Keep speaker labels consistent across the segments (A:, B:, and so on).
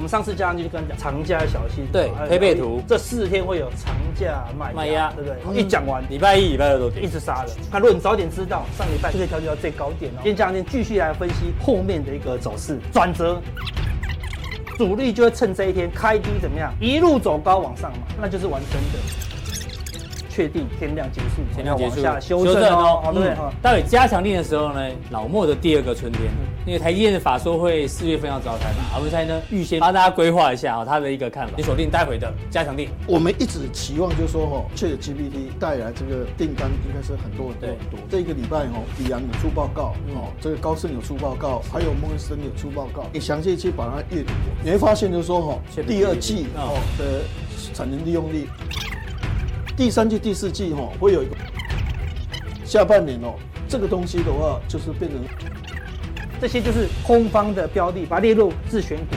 A: 我们上次加上去就跟他讲长假小心，
B: 对，配备图，
A: 这四天会有长假卖
B: 卖压，
A: 对不对？一讲完，
B: 礼拜一、礼拜二都
A: 一直杀的。那如果你早点知道，上礼拜就可以调节到最高点哦。今天加上天继续来分析后面的一个走势转折，主力就会趁这一天开低怎么样，一路走高往上嘛，那就是完成的。确定天量结束，
B: 天量结束，
A: 下修正哦，好对。
B: 待会加强錠的时候呢，老莫的第二个春天，因为台积电的法说会四月份要召开嘛，阿文猜呢预先帮大家规划一下啊，他的一个看法。你锁定待会的加强錠。
C: 我们一直期望就是说哈，ChatGPT 带来这个订单应该是很多很多很多。这个礼拜哈，比洋有出报告，哦，这个高盛有出报告，还有摩根士丹利有出报告，你详细去把它阅读，你会发现就是说哈，第二季哦的产能利用率。第三季、第四季哈会有一个下半年哦，这个东西的话就是变成
A: 这些就是空方的标的，把它列入自选股。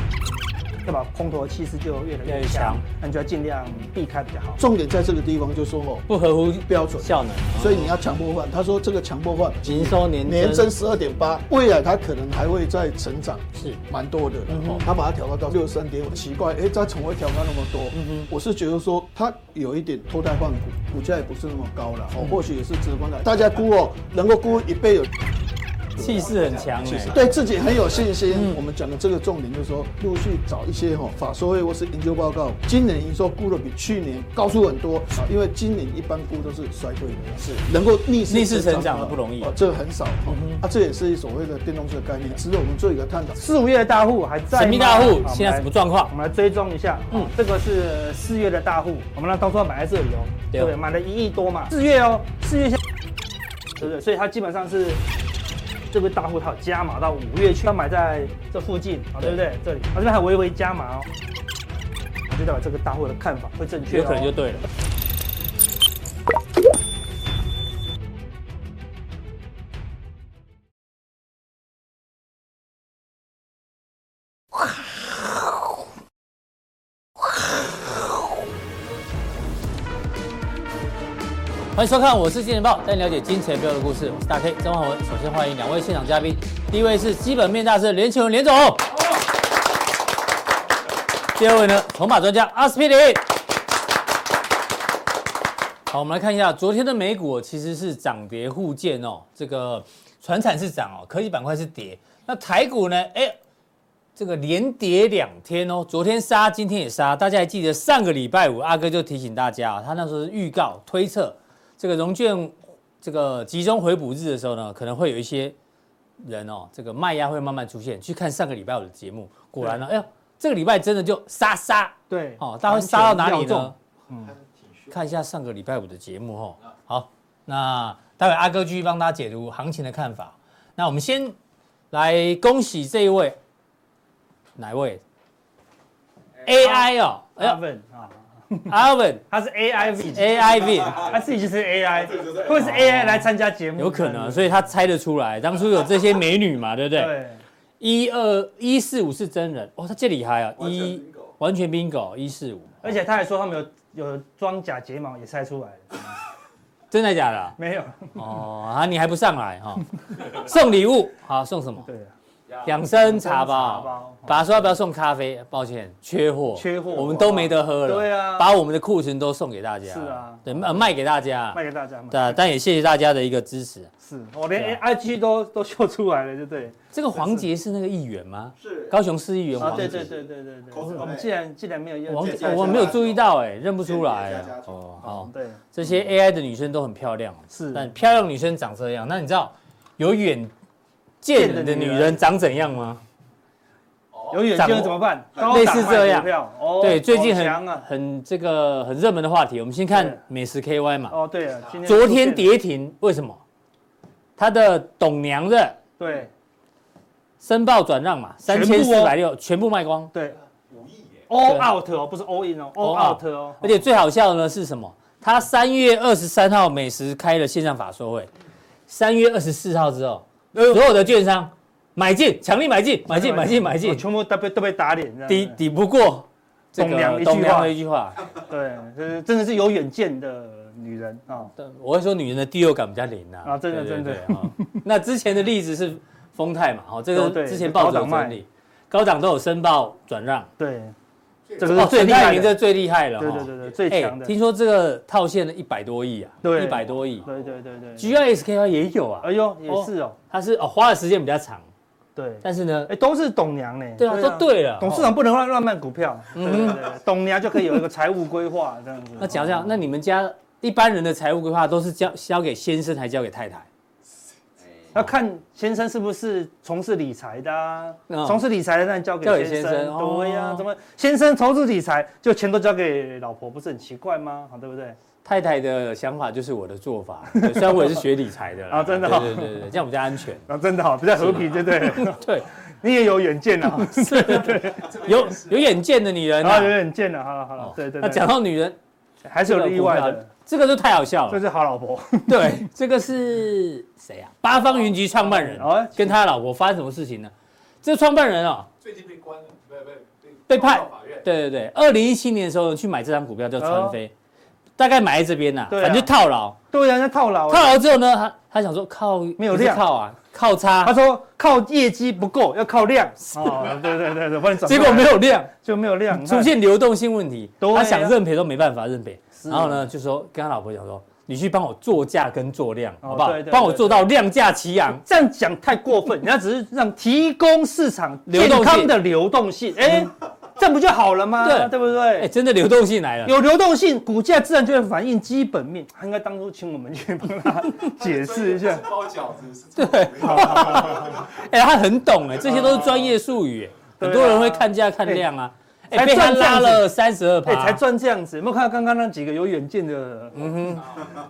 A: 对吧？空头气势就越来越强，那你就要尽量避开比较好。
C: 重点在这个地方，就是说哦，
B: 不合乎标准效能，
C: 所以你要强迫换。他说这个强迫换，
B: 营收年
C: 年增十二点八，未来它可能还会再成长，是蛮多的。然后他把它调高到六十三点五，奇怪，哎，它怎么会调高那么多？嗯哼，我是觉得说它有一点脱胎换骨，股价也不是那么高了。哦，或许也是直观的。大家估哦，能够估一倍有。
B: 气势很强，其实
C: 对自己很有信心。我们讲的这个重点就是说，陆续找一些哈法说会或是研究报告，今年营收估的比去年高出很多。因为今年一般估都是衰退的，是能够逆势
B: 逆势成长的不容易，
C: 这个很少。啊，这也是所谓的电动车的概念。值得我们做一个探讨。
A: 四五月的大户还在
B: 神秘大户现在什么状况？
A: 我们来追踪一下。嗯，这个是四月的大户，我们来当初买在这里哦，对不对？买了一亿多嘛。四月哦，四月下，对不对？所以它基本上是。这个大户他有加码到五月去，要买在这附近啊，对不对？这里，啊这边还微微加码哦，就代表这个大户的看法会正确，
B: 有可能就对了。欢迎收看，我是金钱爆，带你了解金钱背后的故事。我是大 K 曾焕文。首先欢迎两位现场嘉宾，第一位是基本面大师连干文连总，第二位呢，筹码专家阿司匹林。好，我们来看一下昨天的美股，其实是涨跌互见哦。这个传产是涨哦，科技板块是跌。那台股呢？哎，这个连跌两天哦，昨天杀，今天也杀。大家还记得上个礼拜五，阿哥就提醒大家啊，他那时候是预告推测。这个融券这个集中回补日的时候呢，可能会有一些人哦，这个卖压会慢慢出现。去看上个礼拜我的节目，果然呢，哎呦，这个礼拜真的就杀杀，
A: 对，
B: 哦，大家会杀到哪里呢？嗯，看一下上个礼拜五的节目哈。好，那待会阿哥继续帮大家解读行情的看法。那我们先来恭喜这一位，哪一位？AI 哦，哎呀，啊。Alvin，
A: 他是 A I V，A
B: I V，
A: 他自己就是 A I，或者是 A I 来参加节目，
B: 有可能，所以他猜得出来，当初有这些美女嘛，对不对？对。一二一四五是真人，哦，他这厉害啊，一完全 bingo，一四五，
A: 而且他还说他们有有装假睫毛也猜出来了，
B: 真的假的？
A: 没有。
B: 哦，啊，你还不上来哈？送礼物，好，送什么？对。养生茶包，爸爸说要不要送咖啡？抱歉，缺货，缺货，我们都没得喝了。对啊，把我们的库存都送给大家。是啊，对，卖卖给大家，
A: 卖给大家。
B: 对，但也谢谢大家的一个支持。
A: 是我连 IG 都都秀出来了，就对。
B: 这个黄杰是那个议员吗？是，高雄市议员黄杰。
A: 对对对对对对。我们既然既然没有，
B: 王我没有注意到，哎，认不出来。哦，好，对，这些 AI 的女生都很漂亮，是，但漂亮女生长这样，那你知道有远见人的女人长怎样吗？
A: 有远见怎么办？
B: 类似这样，对，最近很很这个很热门的话题。我们先看美食 KY 嘛。哦，对啊，昨天跌停，为什么？他的董娘的对，申报转让嘛，三千四百六全部卖光。对，五亿耶，All out 哦，不是 All in 哦，All out 哦。而且最好笑的呢是什么？他三月二十三号美食开了线上法说会，三月二十四号之后，所有的券商。买进，强力买进，买进，买进，买进，
A: 全部都被都被打脸，
B: 抵抵不过董娘董娘的一句话。
A: 对，就是真的是有远见的女人啊。
B: 对，我会说女人的第六感比较灵呐。
A: 啊，真的真的。
B: 那之前的例子是丰泰嘛，哦，这个之前报纸整理。高档都有申报转让。
A: 对，这个是最厉害的，
B: 这最厉害了。
A: 对对对对，最强的。
B: 听说这个套现了一百多亿啊，对，一百多亿。
A: 对对对对
B: ，GISKY 也有啊。
A: 哎呦，也是哦，
B: 他是哦，花的时间比较长。
A: 对，
B: 但是呢，
A: 哎，都是董娘呢。
B: 对啊，都对了。
A: 董事长不能乱乱卖股票。嗯，董娘就可以有一个财务规划这样子。
B: 那讲讲，那你们家一般人的财务规划都是交交给先生，还交给太太？
A: 要看先生是不是从事理财的，从事理财的那交给先生。对呀，怎么先生从事理财，就钱都交给老婆，不是很奇怪吗？对不对？
B: 太太的想法就是我的做法，虽然我也是学理财的
A: 啊，真的，
B: 对对对对，这样比较安全。
A: 啊，真的好，比较和平，对不对？
B: 对，
A: 你也有远见啊，
B: 是，对，有有远见的女人
A: 啊，有远见的，好了好了，对对。
B: 那讲到女人，
A: 还是有例外的，
B: 这个就太好笑了，
A: 这是好老婆。
B: 对，这个是谁啊？八方云集创办人哦，跟他老婆发生什么事情呢？这个创办人啊，
D: 最近被关了，被
B: 被被判。对对对，二零一七年的时候去买这张股票叫川飞。大概埋在这边呐，反正就套牢。
A: 对啊，那套牢。
B: 套牢之后呢，他他想说靠
A: 没有量
B: 靠啊，靠差。
A: 他说靠业绩不够，要靠量。哦，对对对对，帮你找。
B: 结果没有量，
A: 就没有量，
B: 出现流动性问题。他想认赔都没办法认赔。然后呢，就说跟他老婆讲说，你去帮我做价跟做量，好不好？帮我做到量价齐扬。
A: 这样讲太过分，人家只是让提供市场健康的流动性。哎。这不就好了吗？对，对不对？
B: 哎，真的流动性来了，
A: 有流动性，股价自然就会反映基本面。他应该当初请我们去帮他解释一下。
D: 包饺子，
B: 对。哎，他很懂哎，这些都是专业术语。很多人会看价看量啊。哎，被他拉了三十二趴，
A: 才赚这样子。有没有看到刚刚那几个有远见的？嗯哼，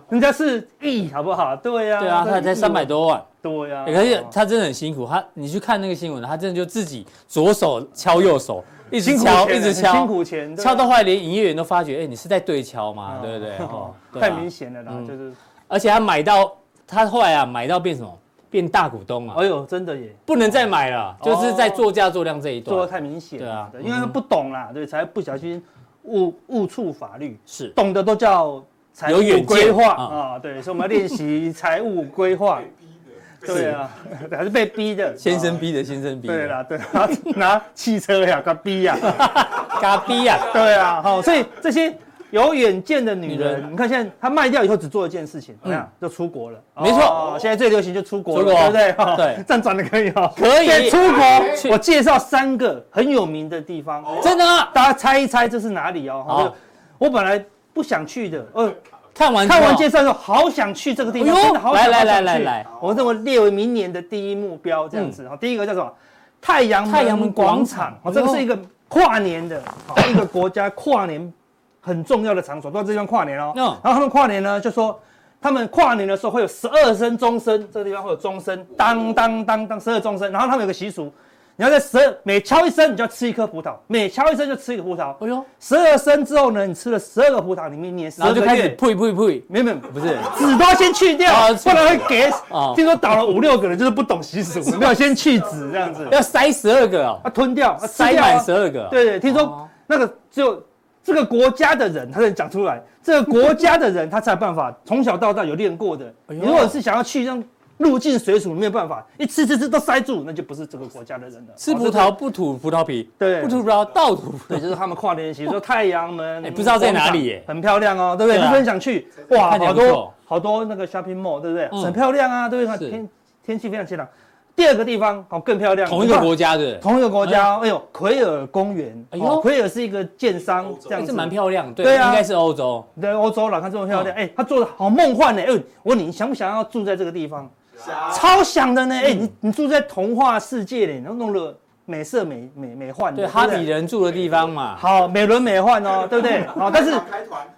A: 人家是亿，好不好？对呀，
B: 对啊，他才三百多万。
A: 对呀，
B: 可是他真的很辛苦。他，你去看那个新闻，他真的就自己左手敲右手。一直敲，一直敲，
A: 辛苦钱，
B: 敲到后来连营业员都发觉，哎，你是在对敲吗？对不对？
A: 太明显了啦，就是。
B: 而且他买到，他后来啊，买到变什么？变大股东啊！
A: 哎呦，真的耶，
B: 不能再买了，就是在做价做量这一段。
A: 做的太明显。对啊，因为他不懂啦，对，才不小心误误触法律。是，懂的都叫财务规划啊，对，所以我们要练习财务规划。对啊，还是被逼的，
B: 先生逼的，先生逼的。
A: 对啦，对，拿 拿汽车呀，嘎逼呀，
B: 嘎逼呀，
A: 对啊，好，所以这些有远见的女人，你看现在她卖掉以后只做一件事情，怎么样？就出国了。
B: 没错，
A: 现在最流行就出国了，对不对？对，这样转的可以哦，
B: 可以。
A: 出国，我介绍三个很有名的地方，
B: 真的吗？
A: 大家猜一猜这是哪里哦？我本来不想去的，呃。
B: 看完
A: 看完介绍之后，好想去这个地方，真的好想
B: 来来来来，
A: 我认为列为明年的第一目标，这样子哈。第一个叫什么？太阳太阳门广场，哦，这个是一个跨年的，一个国家跨年很重要的场所，都在这地方跨年哦。然后他们跨年呢，就说他们跨年的时候会有十二声钟声，这个地方会有钟声，当当当当十二钟声。然后他们有个习俗。你要在十二每敲一声，你就要吃一颗葡萄；每敲一声就吃一个葡萄。哎呦，十二声之后呢，你吃了十二个葡萄，里面你十二
B: 就开始呸呸呸，
A: 没有没有，不是，籽都要先去掉，不然会给。听说倒了五六个人，就是不懂习俗，没有先去籽这样子，
B: 要塞十二个哦，
A: 要吞掉，
B: 塞满十二个。
A: 对对，听说那个只有这个国家的人，他才讲出来，这个国家的人他才有办法，从小到大有练过的。你如果是想要去让。入境水土没有办法，一吃吃吃都塞住，那就不是这个国家的人了。
B: 吃葡萄不吐葡萄皮，
A: 对，
B: 不吐葡萄倒吐。
A: 对，就是他们跨年习俗，说太阳门，
B: 不知道在哪里耶，
A: 很漂亮哦，对不对？你很想去，哇，好多好多那个 shopping mall，对不对？很漂亮啊，对不对？天天气非常晴朗。第二个地方哦，更漂亮，
B: 同一个国家的，
A: 同一个国家。哎。呦，奎尔公园，哎呦，奎尔是一个建商，这样子。
B: 蛮漂亮，对啊，应该是欧洲，
A: 对，欧洲了，看这么漂亮，哎，他做的好梦幻呢。哎，我问你，想不想要住在这个地方？超想的呢！哎，你你住在童话世界里，然后弄了美色美美美奂，
B: 对，哈比人住的地方嘛。
A: 好，美轮美奂哦，对不对？好，但是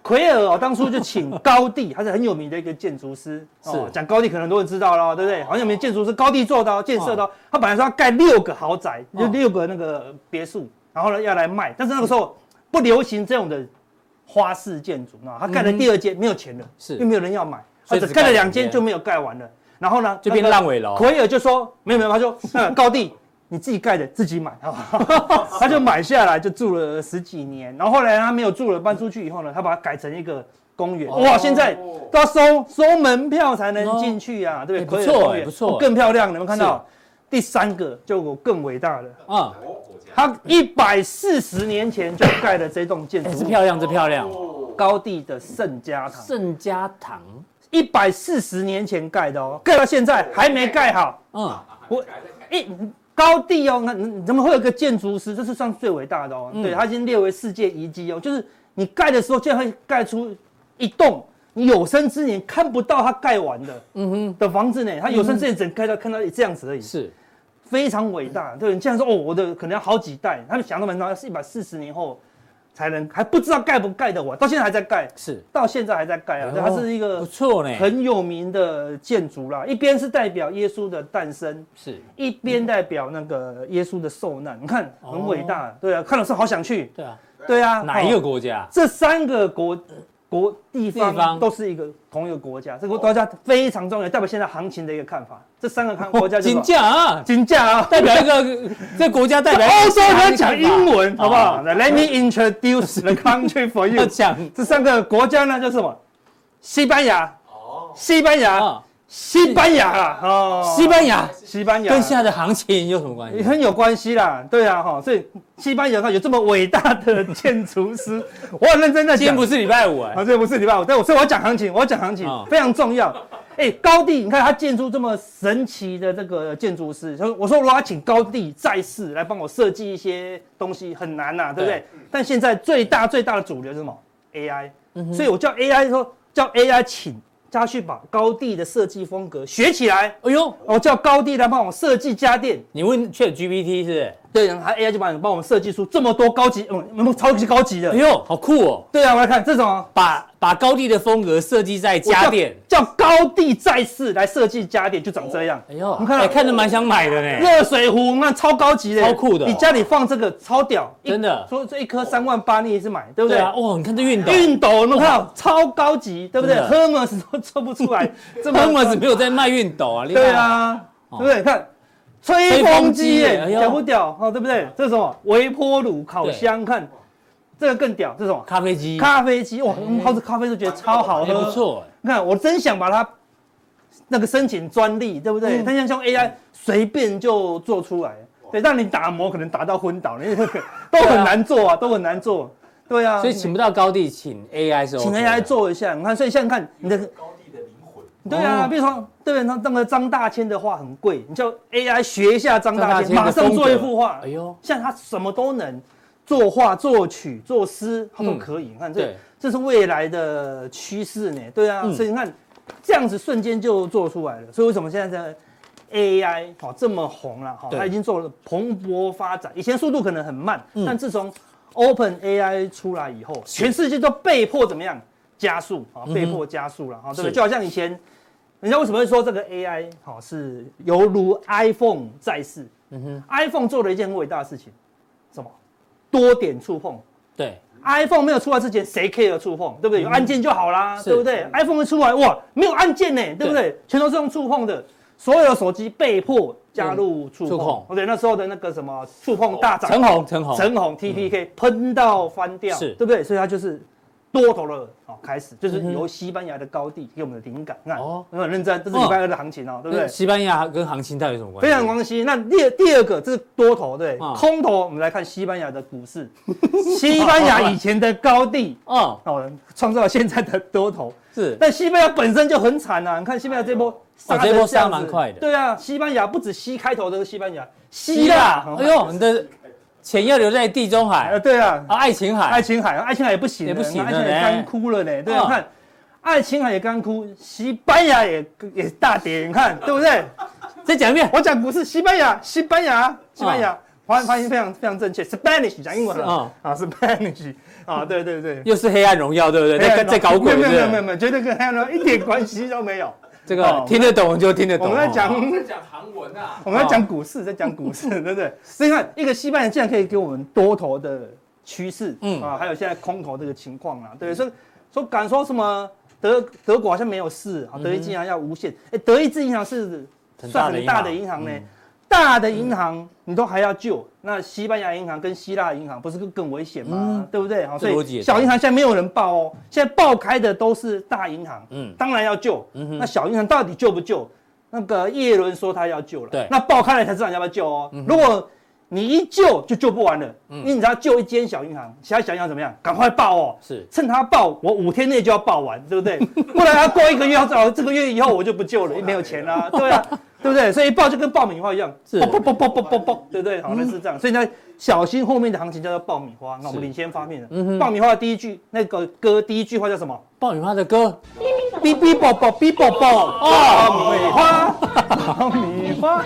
A: 奎尔哦，当初就请高地，他是很有名的一个建筑师。是讲高地，可能很多人知道了，对不对？很有名建筑师高地做的建设的，他本来说要盖六个豪宅，就六个那个别墅，然后呢要来卖，但是那个时候不流行这种的花式建筑啊，他盖了第二间没有钱了，是，又没有人要买，或者盖了两间就没有盖完了。然后呢，
B: 就变烂尾楼。
A: 奎尔就说：“没有没有，他说，嗯，高第，你自己盖的，自己买。” 他就买下来，就住了十几年。然后后来他没有住了，搬出去以后呢，他把它改成一个公园。哇，现在都要收收门票才能进去呀，对不对？
B: 不错，不错，
A: 更漂亮。你们看到第三个就更伟大的啊，他一百四十年前就盖了这栋建筑物，
B: 是漂亮，这漂亮。
A: 高地的圣家堂，
B: 圣家堂
A: 一百四十年前盖的哦，盖到现在还没盖好。嗯，我一高地哦，那怎么会有个建筑师？这是算最伟大的哦。对，他已经列为世界遗迹哦，就是你盖的时候，竟然会盖出一栋你有生之年看不到他盖完的，嗯哼的房子呢。他有生之年只盖到看到这样子而已，是非常伟大。对，你竟然说哦，我的可能要好几代，他们想都没想到，是一百四十年后。才能还不知道盖不盖得完，到现在还在盖，是到现在还在盖啊！它是一个不错呢，很有名的建筑啦。一边是代表耶稣的诞生，是一边代表那个耶稣的受难。你看很伟大，对啊，看老师好想去。对啊，对啊，
B: 哪一个国家？
A: 这三个国。国地方都是一个同一个国家，这个国家非常重要，代表现在行情的一个看法。这三个看国家
B: 金价啊，
A: 金价啊，
B: 代表一个 这国家代表
A: 欧洲人讲英文，好不好？Let me introduce the country for you。讲这三个国家呢，就是什么？西班牙，西班牙。西班牙啦，
B: 哦，西班牙，
A: 西班牙
B: 跟现在的行情有什么关系？
A: 很有关系啦，对啊，哈，所以西班牙它有这么伟大的建筑师，我很认真在讲。
B: 今天不是礼拜五哎，
A: 啊，这不是礼拜五，但我所以我要讲行情，我要讲行情非常重要。哎，高地，你看他建筑这么神奇的这个建筑师，他说我说我要请高地在世来帮我设计一些东西很难呐，对不对？但现在最大最大的主流是什么？AI，所以我叫 AI 说叫 AI 请。他去把高地的设计风格学起来。哎呦，我叫高地来帮我设计家电。
B: 你问 ChatGPT 是不是？
A: 对，然后 AI 就帮你帮我们设计出这么多高级，嗯，超级高级的。
B: 哎呦，好酷哦！
A: 对啊，我来看这种，
B: 把把高地的风格设计在家电，
A: 叫高地再世来设计家电，就长这样。哎呦，
B: 你看，看着蛮想买的呢。
A: 热水壶，你看超高级的，
B: 超酷的。
A: 你家里放这个超屌，
B: 真的。
A: 说这一颗三万八，你也是买，对不对？
B: 哇，你看这熨斗，
A: 熨斗，你看超高级，对不对？Hermes 都做不出来，
B: 这 Hermes 没有在卖熨斗啊。
A: 对啊，对不对？看。吹风机耶，屌不屌？哦，对不对？这是什么？微波炉、烤箱，看这个更屌。这种？
B: 咖啡机。
A: 咖啡机哇，我们泡着咖啡都觉得超好喝，
B: 不错。
A: 你看，我真想把它那个申请专利，对不对？但像像 AI 随便就做出来，对，让你打磨可能打到昏倒，那个 都很难做啊，都很难做。对啊，
B: 所以请不到高地，请 AI 是
A: 请 AI 做一下。你看，所以现在看你的高地的灵魂。对啊，比如说，对，那那个张大千的画很贵，你叫 AI 学一下张大千，马上做一幅画。哎呦，现在他什么都能，作画、作曲、作诗，他都可以。你看这，这是未来的趋势呢。对啊，所以你看这样子瞬间就做出来了。所以为什么现在在 AI 哦这么红了？哈，它已经做了蓬勃发展。以前速度可能很慢，但自从 OpenAI 出来以后，全世界都被迫怎么样加速啊？被迫加速了哈，对不对？就好像以前。人家为什么会说这个 AI 好是犹如 iPhone 在世？嗯哼，iPhone 做了一件很伟大的事情？多点触碰。
B: 对
A: ，iPhone 没有出来之前，谁 care 触碰？对不对？有按键就好啦，对不对？iPhone 一出来，哇，没有按键呢，对不对？全都是用触碰的，所有的手机被迫加入触碰。对，那时候的那个什么触碰大涨，
B: 陈红，陈红，
A: 陈红，TPK 喷到翻掉，是对不对？所以它就是。多头的，好开始，就是由西班牙的高地给我们的灵感。看哦，很认真，这是礼拜二的行情哦，对不对？
B: 西班牙跟行情到底有什么关系？
A: 非常关系。那第第二个，这是多头，对，空头。我们来看西班牙的股市，西班牙以前的高地，哦，哦，创造了现在的多头。是，但西班牙本身就很惨呐。你看西班牙这波
B: 杀这波杀蛮快的。
A: 对啊，西班牙不止西开头的西班牙，希腊，
B: 哎呦，你的。钱要留在地中海，
A: 呃，对啊，
B: 啊，爱琴海，
A: 爱琴海，爱琴海也不行，
B: 也不行，
A: 爱琴海干枯了呢。对啊，看，爱琴海也干枯，西班牙也也大跌，你看对不对？
B: 再讲一遍，
A: 我讲不是西班牙，西班牙，西班牙，发发音非常非常正确，Spanish 讲英文啊，啊，Spanish。啊，对对对，
B: 又是黑暗荣耀，对不对？在在搞鬼，
A: 没有没有没有没有，绝对跟黑暗荣耀一点关系都没有。
B: 这个听得懂就听得懂。
A: 我们在讲，
D: 我们在讲韩文啊。
A: 我们在讲股市，在讲股市，对不对？所以看一个西班牙竟然可以给我们多头的趋势，嗯啊，还有现在空头这个情况啊，对，所以说敢说什么德德国好像没有事啊，德意志银行要无限，哎，德意志银行是算很大的银行呢。大的银行你都还要救，那西班牙银行跟希腊银行不是更更危险吗？对不对？好，所以小银行现在没有人爆哦，现在爆开的都是大银行，嗯，当然要救。那小银行到底救不救？那个叶伦说他要救了，对，那爆开了才知道你要不要救哦。如果你一救就救不完了，嗯，因为你只要救一间小银行，其他小银行怎么样？赶快爆哦，
B: 是，
A: 趁他爆，我五天内就要爆完，对不对？不然他过一个月，要这个月以后我就不救了，没有钱啦，对啊，对不对？所以一爆就跟爆米花一样，是，爆爆爆爆爆爆，对不对？好，那是这样，所以呢，小心后面的行情叫做爆米花。那我们领先发面的，嗯，爆米花的第一句那个歌第一句话叫什么？
B: 爆米花的歌，
A: 哔哔啵啵哔啵啵，爆米花，爆米花。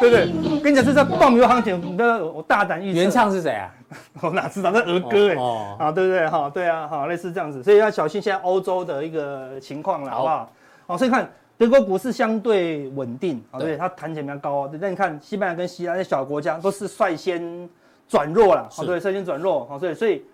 A: 对不对？跟你讲，这是爆米花行情，我我大胆预测。
B: 原唱是谁啊？
A: 我哪知道？那儿歌哎，哦，啊，对不对？哈，对啊，好，类似这样子，所以要小心现在欧洲的一个情况了，好不好？好，所以看德国股市相对稳定，啊，对，它弹起来比较高哦。那你看西班牙跟希腊这小国家都是率先转弱了，好，对，率先转弱，好，所以所以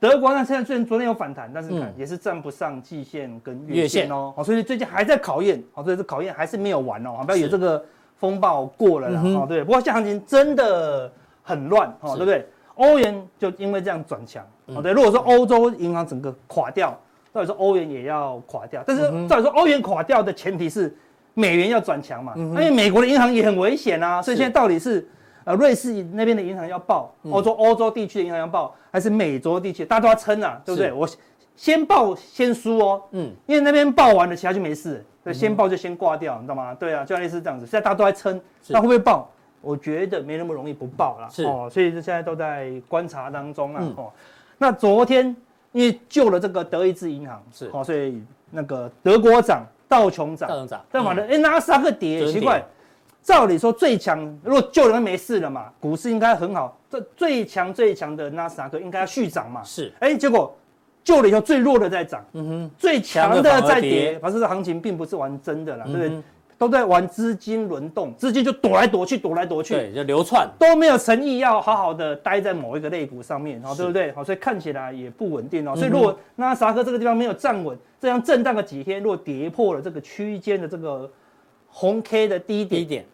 A: 德国呢，现在虽然昨天有反弹，但是看也是站不上季线跟月线哦，好，所以最近还在考验，好，所以这考验还是没有完哦，不要有这个。风暴过了了，哈、嗯，对。不过现在行情真的很乱，哈，对不对？欧元就因为这样转强，哦，对。如果说欧洲银行整个垮掉，照理说欧元也要垮掉。但是照理说欧元垮掉的前提是美元要转强嘛，因为美国的银行也很危险啊。所以现在到底是呃瑞士那边的银行要爆，欧洲欧洲地区的银行要爆，还是美洲地区大家都要撑啊，对不对？我先爆先输哦，嗯，因为那边爆完了，其他就没事。对，先爆就先挂掉，你知道吗？对啊，就类似这样子。现在大家都在撑，那会不会爆？我觉得没那么容易不爆啦。是哦，所以现在都在观察当中啊。嗯、哦，那昨天因为救了这个德意志银行，是哦，所以那个德国涨，道琼涨，道琼涨，但反正哎，纳斯达克跌，奇怪。照理说最强，如果救了没事了嘛，股市应该很好。这最强最强的纳斯达克应该要续涨嘛。是，哎，结果。救了以后，最弱的在涨，嗯哼，最强的在跌，反正这行情并不是玩真的啦，对不对？都在玩资金轮动，资金就躲来躲去，躲来躲去，
B: 对，就流窜，
A: 都没有诚意要好好的待在某一个类股上面，好，对不对？好，所以看起来也不稳定哦。所以如果纳斯达克这个地方没有站稳，这样震荡个几天，如果跌破了这个区间的这个红 K 的低点，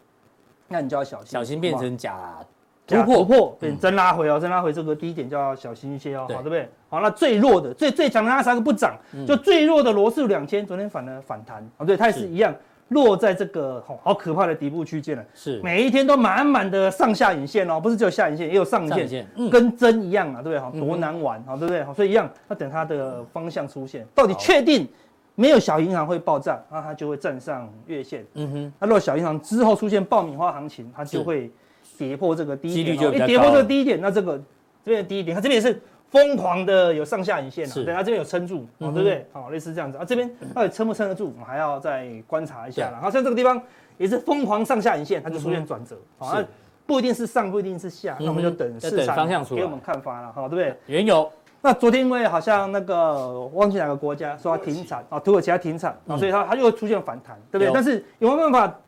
A: 那你就要小心，
B: 小心变成假。
A: 突破。突破，对，真拉回哦，真拉回这个低点就要小心一些哦，好，对不对？好，那最弱的、最最强的那三个不涨，就最弱的罗素两千，昨天反而反弹，哦，对，它也是。一样落在这个好可怕的底部区间了，是。每一天都满满的上下影线哦，不是只有下影线，也有上影线，跟针一样啊，对不对？好，多难玩啊，对不对？好，所以一样，要等它的方向出现，到底确定没有小银行会爆炸，那它就会站上月线，嗯哼，那如果小银行之后出现爆米花行情，它就会。跌破这个低点，一跌破这个低点，那这个这边的低点，它这边也是疯狂的有上下影线啊，对，它这边有撑住，对不对？好，类似这样子。啊，这边到底撑不撑得住，我们还要再观察一下了。然后像这个地方也是疯狂上下影线，它就出现转折，好，那不一定是上，不一定是下，那我们就等市场给我们看法了，好，对不对？
B: 原油，
A: 那昨天因为好像那个忘记哪个国家说它停产啊，土耳其它停产啊，所以它它又出现反弹，对不对？但是有没有办法？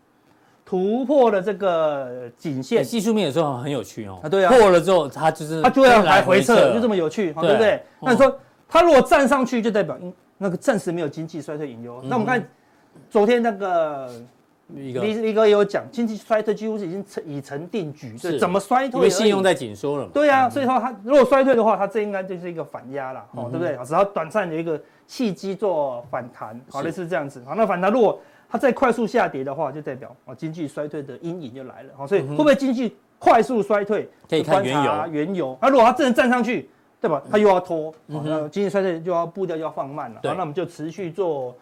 A: 突破了这个颈线，
B: 技术面有时候很有趣哦。
A: 啊，对啊，
B: 破了之后它就是
A: 它就要来回撤，就这么有趣，对不对？那你说它如果站上去，就代表那个暂时没有经济衰退隐忧。那我们看昨天那个李李哥也有讲，经济衰退几乎是已经成已成定局，是怎么衰退？
B: 因为信用在紧缩了嘛。
A: 对啊，所以说它如果衰退的话，它这应该就是一个反压了，哦，对不对？只要短暂有一个契机做反弹，好，类似这样子。好，那反弹如果它再快速下跌的话，就代表哦经济衰退的阴影就来了。好，所以会不会经济快速衰退？
B: 可以看原油。
A: 原油，那如果它真的站上去，对吧？它又要拖，那经济衰退就要步调就要放慢了。好，那我们就持续做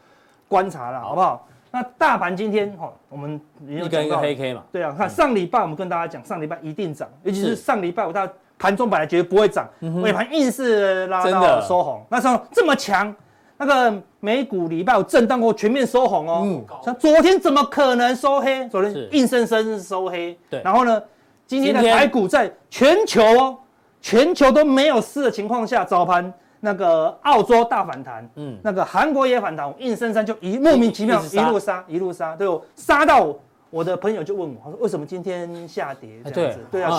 A: 观察了，好不好？那大盘今天哈，我们
B: 一根一个黑 K 嘛。
A: 对啊，看上礼拜我们跟大家讲，上礼拜一定涨，尤其是上礼拜我大盘中本来觉得不会涨，尾盘硬是拉到收红，那时候这么强。那个美股礼拜五震荡过，全面收红哦。像昨天怎么可能收黑？昨天硬生生收黑。对。然后呢，今天的台股在全球哦，全球都没有事的情况下，早盘那个澳洲大反弹，嗯，那个韩国也反弹，硬生生就一莫名其妙一路杀一路杀，对哦，杀到我的朋友就问我，他说为什么今天下跌这样子？对啊，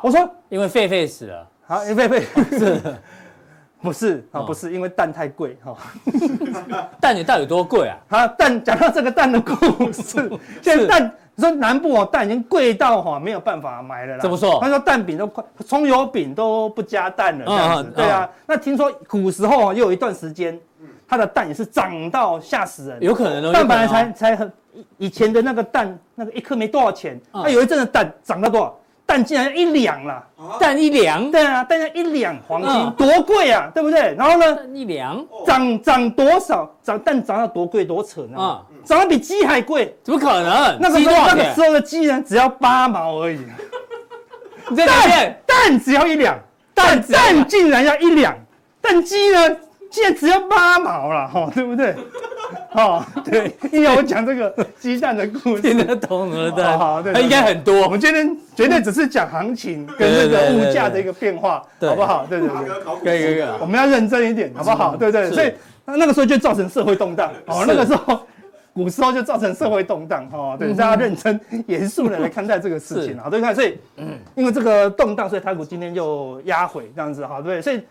A: 我说
B: 因为狒狒死了。
A: 好，因为狒狒是。不是啊，不是因为蛋太贵哈。
B: 蛋你到底多贵啊？
A: 啊，蛋讲到这个蛋的故事，现在蛋你说南部哦，蛋已经贵到哈没有办法买了啦。
B: 怎么说？
A: 他说蛋饼都快，葱油饼都不加蛋了这样子。对啊，那听说古时候又有一段时间，它的蛋也是涨到吓死人。
B: 有可能哦。
A: 蛋本来才才很以前的那个蛋，那个一颗没多少钱，那有一阵的蛋涨到多少？蛋竟然一两了，
B: 蛋一两，
A: 对啊，蛋要一两黄金，多贵啊，对不对？然后呢，
B: 蛋一两，
A: 涨涨多少？涨蛋涨到多贵多扯呢？啊，涨得比鸡还贵，
B: 怎么可能？
A: 那个时候那个时候的鸡呢，只要八毛而已。蛋蛋只要一两，蛋蛋竟然要一两，蛋鸡呢，竟然只要八毛了，哈，对不对？哦，对，因为我讲这个鸡蛋的故事，
B: 听得懂了的，好，对，应该很多。
A: 我们今天绝对只是讲行情跟这个物价的一个变化，好不好？对对对，
B: 可以可以，
A: 我们要认真一点，好不好？对对，所以那个时候就造成社会动荡，哦，那个时候古时候就造成社会动荡，哈，对，大家认真严肃的来看待这个事情，好，对，看，所以，嗯，因为这个动荡，所以台股今天就压回这样子，好，对，所以。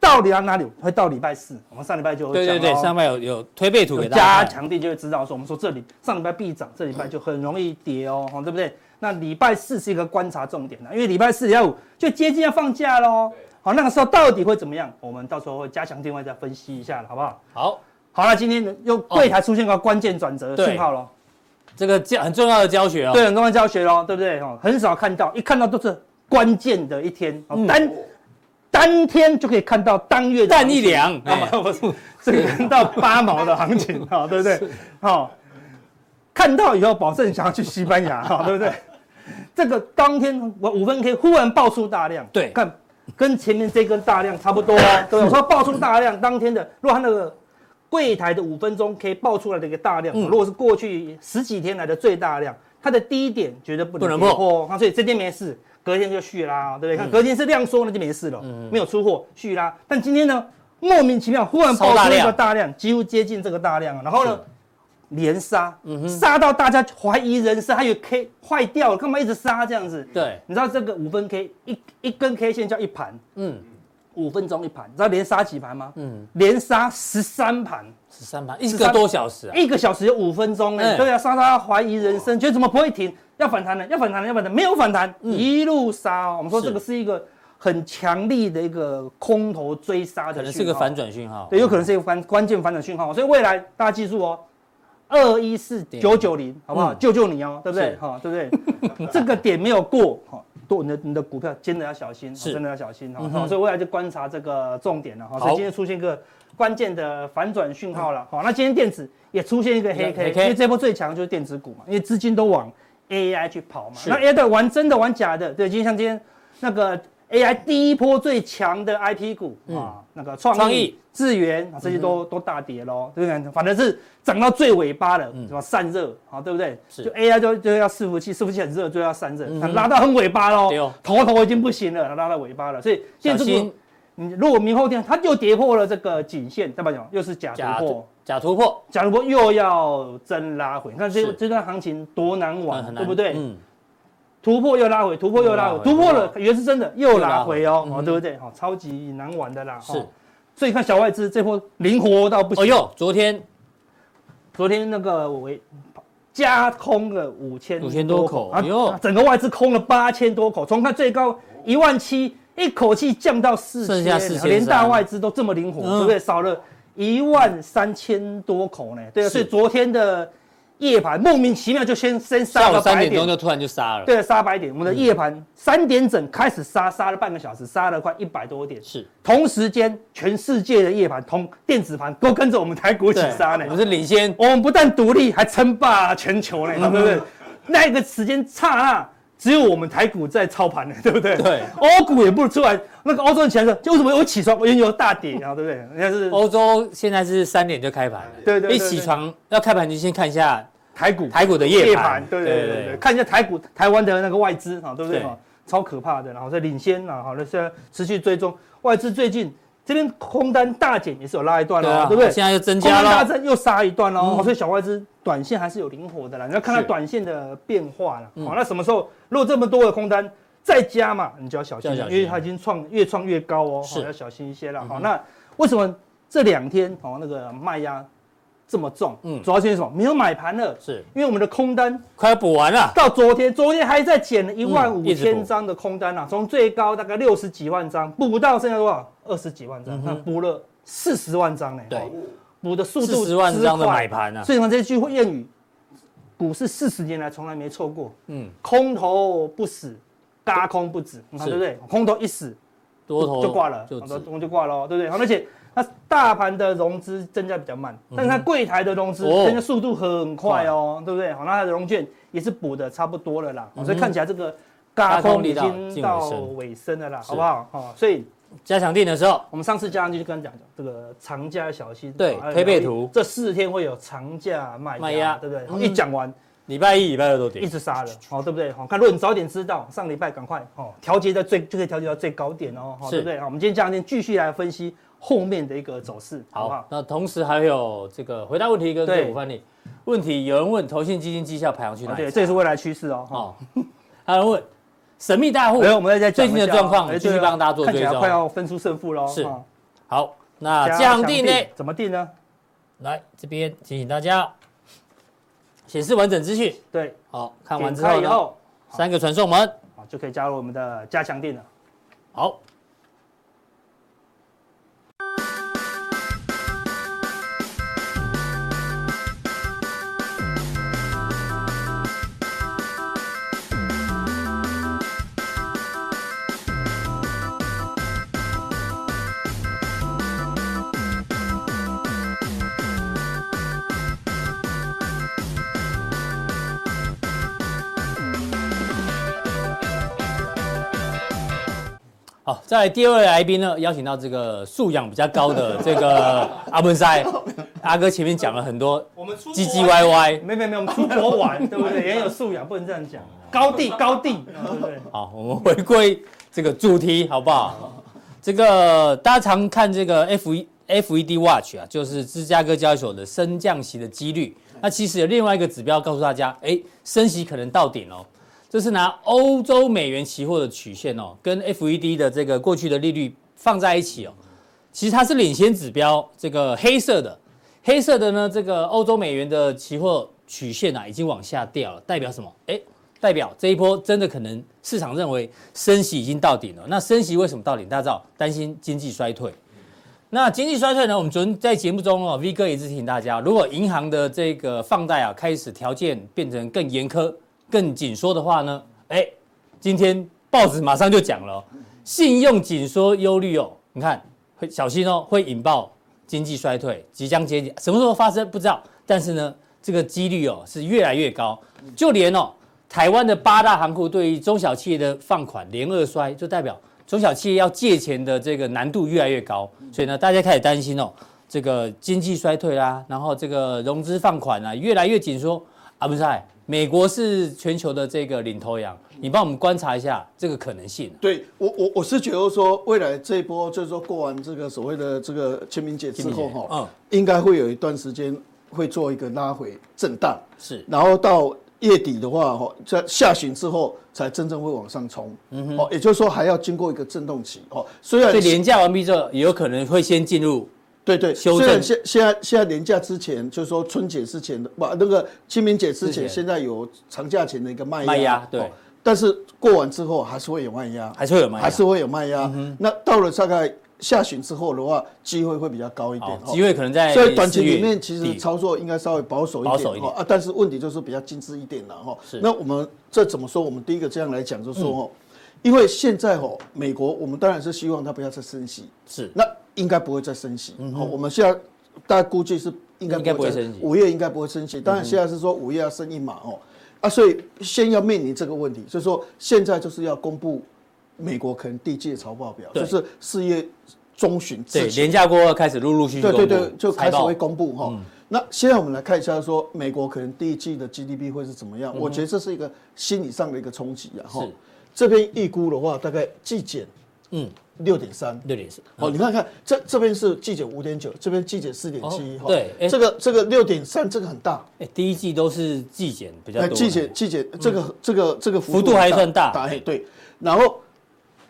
A: 到底要哪里？会到礼拜四，我们上礼拜就
B: 对对对，上礼拜有有推背图给大家，
A: 加强地就会知道说，我们说这里上礼拜必涨，这礼拜就很容易跌哦，对不对？那礼拜四是一个观察重点的，因为礼拜四、礼拜五就接近要放假喽。好，那个时候到底会怎么样？我们到时候会加强定位再分析一下，好不好？
B: 好，
A: 好了，今天又柜台出现个关键转折的讯号喽，
B: 这个教很重要的教学哦，
A: 对，很重要的教学喽，对不对？哦，很少看到，一看到都是关键的一天，单。当天就可以看到当月
B: 蛋一两，
A: 不是这个到八毛的行情啊，对不对？好，看到以后保证想要去西班牙哈，对不对？这个当天我五分 K 忽然爆出大量，
B: 对，
A: 看跟前面这根大量差不多，对，我说爆出大量，当天的如果它那个柜台的五分钟 K 爆出来的一个大量，如果是过去十几天来的最大量，它的低点绝对不能破，那所以这天没事。隔天就续拉，对不对？看隔天是量缩，那就没事了，没有出货续拉。但今天呢，莫名其妙忽然爆出一个大量，几乎接近这个大量，然后呢，连杀，杀到大家怀疑人生，还有 K 坏掉了，干嘛一直杀这样子？
B: 对，
A: 你知道这个五分 K 一一根 K 线叫一盘，嗯，五分钟一盘，你知道连杀几盘吗？嗯，连杀十三盘，
B: 十三盘，一个多小时，
A: 一个小时有五分钟哎，对啊，杀到怀疑人生，觉得怎么不会停？要反弹了，要反弹了，要反弹，没有反弹，一路杀。我们说这个是一个很强力的一个空头追杀的，
B: 可能是个反转讯号，
A: 对，有可能是一个关关键反转讯号。所以未来大家记住哦，二一四九九零，好不好？救救你哦，对不对？哈，对不对？这个点没有过，哈，多你的你的股票真的要小心，真的要小心哈。所以未来就观察这个重点了哈。所以今天出现一个关键的反转讯号了，好，那今天电子也出现一个黑 K，因为这波最强就是电子股嘛，因为资金都往。AI 去跑嘛？那 AI 的玩真的玩假的？对，就像今天那个 AI 第一波最强的 IP 股啊，那个创意、智源啊，这些都都大跌喽，对不对？反正是涨到最尾巴了，什么散热啊，对不对？就 AI 就就要伺服器，伺服器很热，就要散热，拉到很尾巴喽，头头已经不行了，拉到尾巴了，所以现在这个你如果明后天它又跌破了这个颈线，代表什么？又是假突破。
B: 假突破，
A: 假突破又要真拉回，你看这这段行情多难玩，对不对？嗯，突破又拉回，突破又拉回，突破了以为是真的，又拉回哦，哦，对不对？好，超级难玩的啦。是，所以看小外资这波灵活到不行。哎呦，
B: 昨天，
A: 昨天那个我加空了五千
B: 五千多口，哎呦，
A: 整个外资空了八千多口，从它最高一万七，一口气降到四千，连大外资都这么灵活，对不对？少了。一万三千多口呢，对啊，所以昨天的夜盘莫名其妙就先先杀了
B: 三点钟就突然就杀了，
A: 对，杀百点。我们的夜盘三点整开始杀，杀了半个小时，杀了快一百多点。是，同时间全世界的夜盘同电子盘都跟着我们台股一起杀呢。
B: 我们是领先，
A: 我们不但独立，还称霸全球呢，对不对？那个时间差啊。只有我们台股在操盘呢，对不对？对，欧股也不出来，那个欧洲人起来的时候，就为什么我起床原油大跌啊？对不对？人家是
B: 欧洲现在是三点就开盘，
A: 对对，
B: 一起床要开盘就先看一下
A: 台股，
B: 台股的夜盘，
A: 对对对对，看一下台股台湾的那个外资啊，对不对？超可怕的，然后在领先啊，好，那现在持续追踪外资最近。这边空单大减也是有拉一段喽，对不对？
B: 现在又增加了，
A: 又杀一段喽，所以小外资短线还是有灵活的啦。你要看它短线的变化了。好，那什么时候如果这么多的空单再加嘛，你就要小心，因为它已经创越创越高哦，好，要小心一些了。好，那为什么这两天哦那个卖压这么重？嗯，主要是因为什么？没有买盘了，是因为我们的空单
B: 快要补完了。
A: 到昨天，昨天还在减了一万五千张的空单啊，从最高大概六十几万张补到剩下多少？二十几万张，那补了四十万张呢？对，补的速度四
B: 十万张的买盘啊！
A: 所以呢这句谚语，股市四十年来从来没错过。嗯，空头不死，嘎空不止，你看对不对？空头一死，多头就挂了，就多空就挂了，对不对？而且那大盘的融资增加比较慢，但是它柜台的融资增加速度很快哦，对不对？好，那它的融券也是补的差不多了啦，所以看起来这个轧空已经到尾声了啦，好不好？哦，所以。
B: 加强定的时候，
A: 我们上次加上去就跟他讲讲这个长假小心，
B: 对推背图，
A: 这四天会有长假卖卖压，对不对？一讲完，
B: 礼拜一、礼拜二都跌，
A: 一直杀了，好，对不对？好，看，如果你早点知道，上礼拜赶快，哦，调节在最就可以调节到最高点哦，对不对？好，我们今天加强錠继续来分析后面的一个走势，好不好？
B: 那同时还有这个回答问题跟个股范例问题，有人问投信基金绩效排行去哪里？
A: 对，这也是未来趋势哦。
B: 哦，还有人问。神秘大户，
A: 没有，我们在
B: 最近的状况，继续帮大家做追踪，
A: 快要分出胜负喽。
B: 是，好，那加强錠呢？
A: 怎么定呢？
B: 来这边提醒大家，显示完整资讯。
A: 对，
B: 好，看完之后呢，三个传送门，
A: 好，就可以加入我们的加强錠了。
B: 好。在第二位来宾呢，邀请到这个素养比较高的这个 阿文塞阿哥，前面讲了很多，我们唧唧歪歪，
A: 没没没，我们出国玩，对不对？也有素养，不能这样讲，高 地高地，对不对？
B: 好，我们回归这个主题，好不好？这个大家常看这个 F 一 F E D Watch 啊，就是芝加哥交易所的升降息的几率。那其实有另外一个指标告诉大家，哎，升息可能到顶哦。这是拿欧洲美元期货的曲线哦，跟 FED 的这个过去的利率放在一起哦，其实它是领先指标。这个黑色的，黑色的呢，这个欧洲美元的期货曲线啊，已经往下掉了，代表什么？诶，代表这一波真的可能市场认为升息已经到顶了。那升息为什么到顶？大家知道，担心经济衰退。那经济衰退呢？我们昨天在节目中哦，V 哥也是提醒大家，如果银行的这个放贷啊开始条件变成更严苛。更紧缩的话呢？哎，今天报纸马上就讲了，信用紧缩忧虑哦，你看会小心哦，会引爆经济衰退，即将接近，什么时候发生不知道，但是呢，这个几率哦是越来越高，就连哦台湾的八大行库对于中小企业的放款连二衰，就代表中小企业要借钱的这个难度越来越高，所以呢，大家开始担心哦，这个经济衰退啦，然后这个融资放款啊越来越紧缩啊，不是。美国是全球的这个领头羊，你帮我们观察一下这个可能性。
C: 对我，我我是觉得说，未来这一波就是说过完这个所谓的这个清明节之后哈，嗯，应该会有一段时间会做一个拉回震荡，是，然后到月底的话哈，在下旬之后才真正会往上冲，嗯哼，哦，也就是说还要经过一个震动期。哦，
B: 虽然所以廉价完毕之后，也有可能会先进入。
C: 对对，虽然现现在现在年假之前，就是说春节之前的，不那个清明节之前，现在有长假前的一个卖压，卖压对，但是过完之后还是会有卖压，
B: 还是会有卖压，
C: 还是会有卖压。那到了大概下旬之后的话，机会会比较高一点，
B: 机会可能在。
C: 所以短期里面其实操作应该稍微保守一点，保守一点啊。但是问题就是比较精致一点了哈。是。那我们这怎么说？我们第一个这样来讲，就是说哦，因为现在哦，美国我们当然是希望它不要再升息，是那。应该不会再升息。好，我们现在大概估计是应该不会升息。五月应该不会升息。当然现在是说五月要升一码哦，啊，所以先要面临这个问题。所以说现在就是要公布美国可能第一季的财报表，就是四月中旬。
B: 对，年假过后开始陆陆续续。
C: 对对对，就开始会公布哈。那现在我们来看一下，说美国可能第一季的 GDP 会是怎么样？我觉得这是一个心理上的一个冲击啊。哈，这边预估的话，大概季减，嗯。六点三，
B: 六点三。
C: 好，你看看这这边是季减五点九，这边季减四点七。对，这个这个六点三，这个很大。
B: 哎，第一季都是季减比较多。
C: 季减季减，这个这个这个
B: 幅度还算大。大，
C: 对。然后，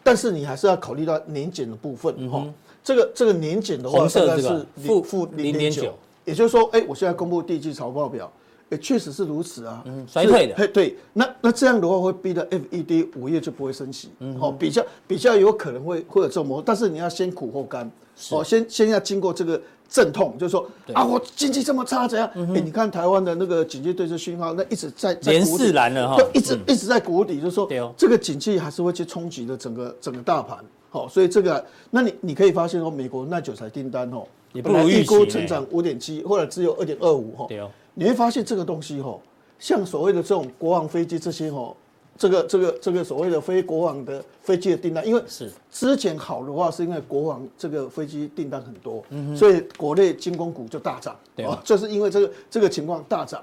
C: 但是你还是要考虑到年检的部分。哈，这个这个年检的话，大概是负负零点九。也就是说，哎，我现在公布第一季财报表。也确实是如此啊，
B: 嗯，衰退的，
C: 嘿，对，那那这样的话会逼得 FED 五月就不会升息，嗯，好，比较比较有可能会会有这种模式，但是你要先苦后甘，哦，先先要经过这个阵痛，就是说啊，我经济这么差，怎样？哎，你看台湾的那个警戒对峙讯号，那一直在
B: 连四蓝了哈，
C: 一直一直在谷底，就是说这个景气还是会去冲击的整个整个大盘。好，所以这个，那你你可以发现说，美国耐久材订单哦，本来预估成长五点七，或者只有二点二五哈。你会发现这个东西哈，像所谓的这种国王飞机这些哈，这个这个这个所谓的非国王的飞机的订单，因为是之前好的话，是因为国王这个飞机订单很多，所以国内军工股就大涨，对啊，就是因为这个这个情况大涨。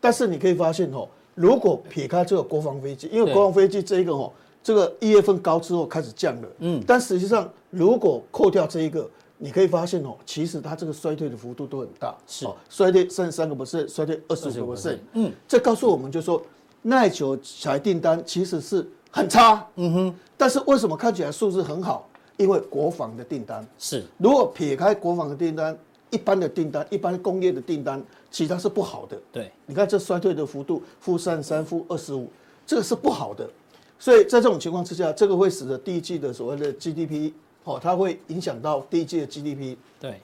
C: 但是你可以发现哦，如果撇开这个国防飞机，因为国防飞机这一个哦。这个一月份高之后开始降了，嗯，但实际上如果扣掉这一个，你可以发现哦，其实它这个衰退的幅度都很大，是。哦衰退三十三个 percent，衰退二十五个 percent，嗯，这告诉我们就说耐久财订单其实是很差，嗯哼，但是为什么看起来数字很好？因为国防的订单。是，如果撇开国防的订单，一般的订单，一般工业的订单，其他是不好的，对，你看这衰退的幅度负三十三负二十五，这个是不好的。所以在这种情况之下，这个会使得第一季的所谓的 GDP，哦，它会影响到第一季的 GDP。对，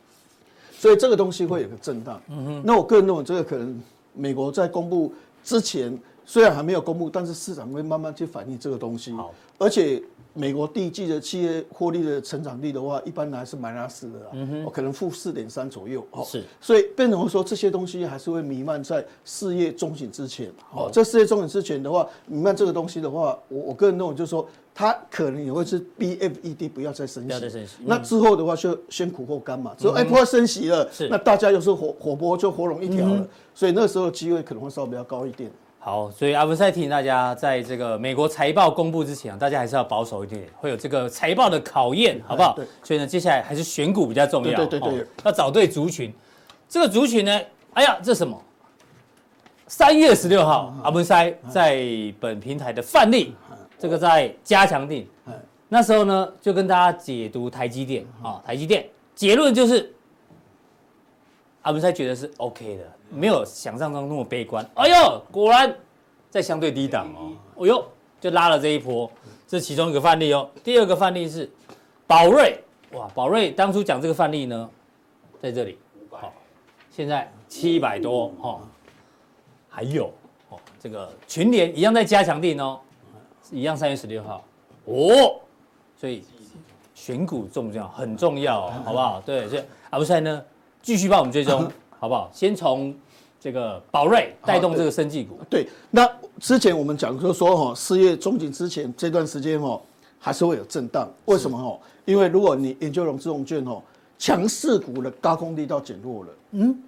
C: 所以这个东西会有个震荡。嗯哼。那我个人认为，这个可能美国在公布之前，虽然还没有公布，但是市场会慢慢去反映这个东西。好，而且。美国第一季的企业获利的成长率的话，一般来是 minus 的啦，嗯哼，可能负四点三左右，哦，是，所以变成说这些东西还是会弥漫在四月中旬之前，哦，在四月中旬之前的话，弥漫这个东西的话，我我个人认为就是说，它可能也会是 BFED 不要再升息，不要再升息，那之后的话就先苦后甘嘛，之后哎不会升息了，是，那大家又是火火锅就火龙一条了，所以那个时候机会可能会稍微比较高一点。
B: 好，所以阿文赛提醒大家，在这个美国财报公布之前啊，大家还是要保守一点，会有这个财报的考验，好不好？对。所以呢，接下来还是选股比较重要，对对对，对，要找对族群。这个族群呢，哎呀，这什么？三月十六号，阿文塞在本平台的范例，这个在加强定，那时候呢，就跟大家解读台积电啊，台积电结论就是，阿文赛觉得是 OK 的。没有想象中那么悲观。哎呦，果然在相对低档哦。哎呦，就拉了这一波，这是其中一个范例哦。第二个范例是宝瑞，哇，宝瑞当初讲这个范例呢，在这里，好，现在七百多哈，还有哦，这个群联一样在加强定哦，一样三月十六号哦，所以选股重不重要？很重要，好不好？对，所以阿布赛呢，继续帮我们追踪。好不好？先从这个宝瑞带动这个生技股。
C: 对，那之前我们讲就说哈，四月中旬之前这段时间哦，还是会有震荡。为什么哦？因为如果你研究融资融券哦，强势股的高空力道减弱了。嗯，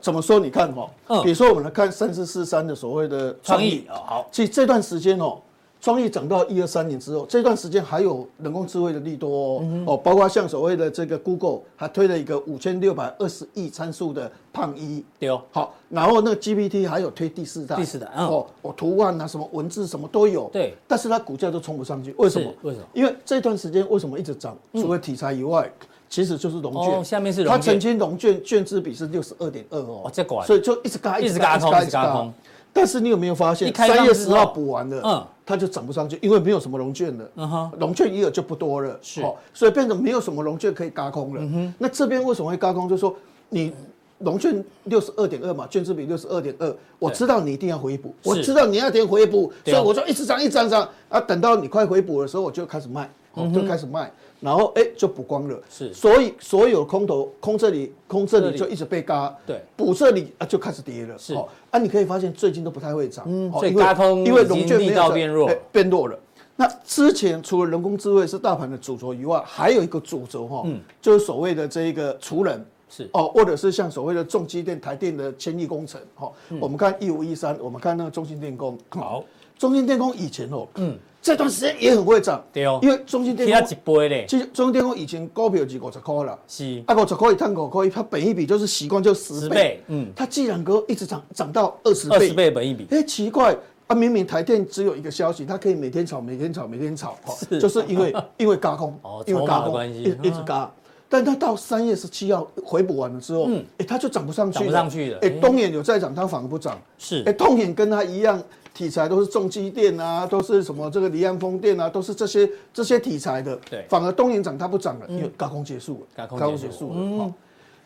C: 怎么说？你看哈，比如说我们来看三四四三的所谓的创意啊，好，其实这段时间哦。创意涨到一二三年之后，这段时间还有人工智慧的利多哦，嗯、哦，包括像所谓的这个 Google 还推了一个五千六百二十亿参数的胖一，对哦，好，然后那个 GPT 还有推第四代，第四代，嗯、哦，我图案啊，什么文字什么都有，对，但是它股价都冲不上去，为什么？为什么？因为这段时间为什么一直涨？除了题材以外，嗯、其实就是融券，哦，下面是融券，它曾经融券券资比是六十二点二哦，这管，所以就一直嘎，一直嘎，一直嘎，一直嘎。但是你有没有发现，三月十号补完了，嗯，它就涨不上去，因为没有什么融券了，嗯哼，融券余额就不多了，是，所以变成没有什么融券可以轧空了。那这边为什么会轧空？就是说你融券六十二点二嘛，券资比六十二点二，我知道你一定要回补，我知道你要点回补，所以我就一直涨，一直涨，涨啊，等到你快回补的时候，我就开始卖，就开始卖。然后哎，就补光了，是，所以所有空头空这里空这里就一直被嘎，对，补这里啊就开始跌了，是，啊，你可以发现最近都不太会涨，嗯，所以嘎通因为融券力道变弱，变弱了。那之前除了人工智慧是大盘的主轴以外，还有一个主轴哈，嗯，就是所谓的这一个储能，是。哦，或者是像所谓的重机电、台电的千亿工程，哈，我们看一五一三，我们看那个中兴电工，好，中兴电工以前哦，嗯。这段时间也很会涨，对哦，因为中兴电工一倍嘞。其实中兴电工以前股票是五十块了，是。啊，五十块一摊五块，它本一比就是习惯就十倍，嗯，它既然哥一直涨涨到二十倍，二十倍本一比，哎，奇怪啊，明明台电只有一个消息，它可以每天炒，每天炒，每天炒，是，就是因为 因为轧空，哦，因为轧空关系，一一直轧，但它到三月十七号回补完了之后，嗯，哎，它就涨不上去，涨不上去了，哎，东眼有在涨，它反而不涨，是，哎，东眼跟它一样。题材都是重机电啊，都是什么这个离岸风电啊，都是这些这些题材的。对，反而东元涨它不涨了，因为高空结束了，高空结束了。嗯，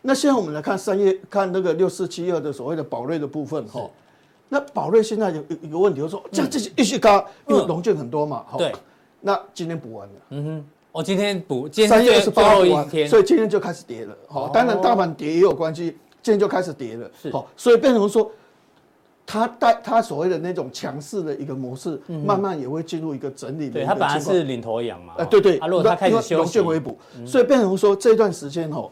C: 那现在我们来看三月，看那个六四七二的所谓的宝瑞的部分哈。那宝瑞现在有一个问题，就是说这样这些一续高，因为融券很多嘛。
B: 对。
C: 那今天补完了。
B: 嗯哼。我今天补，
C: 三月二十八号补完，所以今天就开始跌了。好，当然大盘跌也有关系，今天就开始跌了。是。好，所以变成说。它带它所谓的那种强势的一个模式，慢慢也会进入一个整理的一个情况。对，它
B: 本来是领头羊嘛。
C: 呃，对对。
B: 它如果它开始休息，
C: 回补，所以变成说这段时间哦，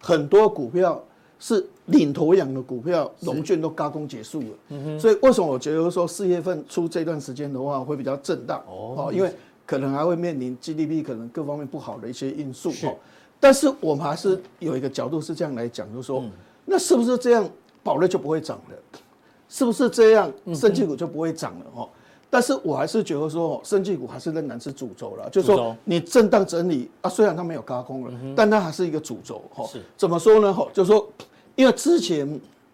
C: 很多股票是领头羊的股票，融券都轧空结束了。嗯哼。所以为什么我觉得说四月份出这段时间的话会比较震荡？哦。因为可能还会面临 GDP 可能各方面不好的一些因素。是。但是我们还是有一个角度是这样来讲，就是说，那是不是这样，宝瑞就不会涨了？是不是这样，生技股就不会涨了哦？但是我还是觉得说，生技股还是仍然是主轴了。就是说，你震荡整理啊，虽然它没有高空了，但它还是一个主轴哈。是怎么说呢？哈，就是说，因为之前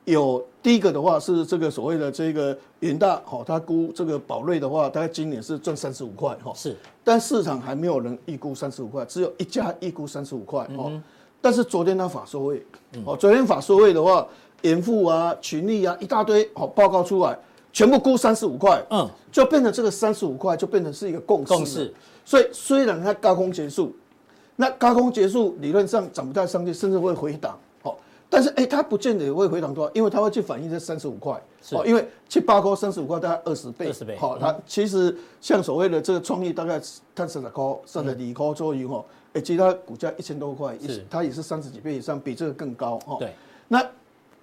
C: 有第一个的话是这个所谓的这个元大哈，他估这个宝瑞的话，大概今年是赚三十五块哈。是，但市场还没有人预估三十五块，只有一家预估三十五块哈。但是昨天他法说会，哦，昨天法说会的话。严复啊，群力啊，一大堆好报告出来，全部估三十五块，嗯，就变成这个三十五块就变成是一个共识。共识。所以虽然它高空结束，那高空结束理论上涨不太上去，甚至会回档，好，但是哎、欸，它不见得也会回档多少，因为它会去反映这三十五块，哦，因为七八块三十五块大概二十倍，二十倍，好，它其实像所谓的这个创意大概它三十块，三十二块左右哦，哎，其他股价一千多块，是，它也是三十几倍以上，比这个更高哦，对，那。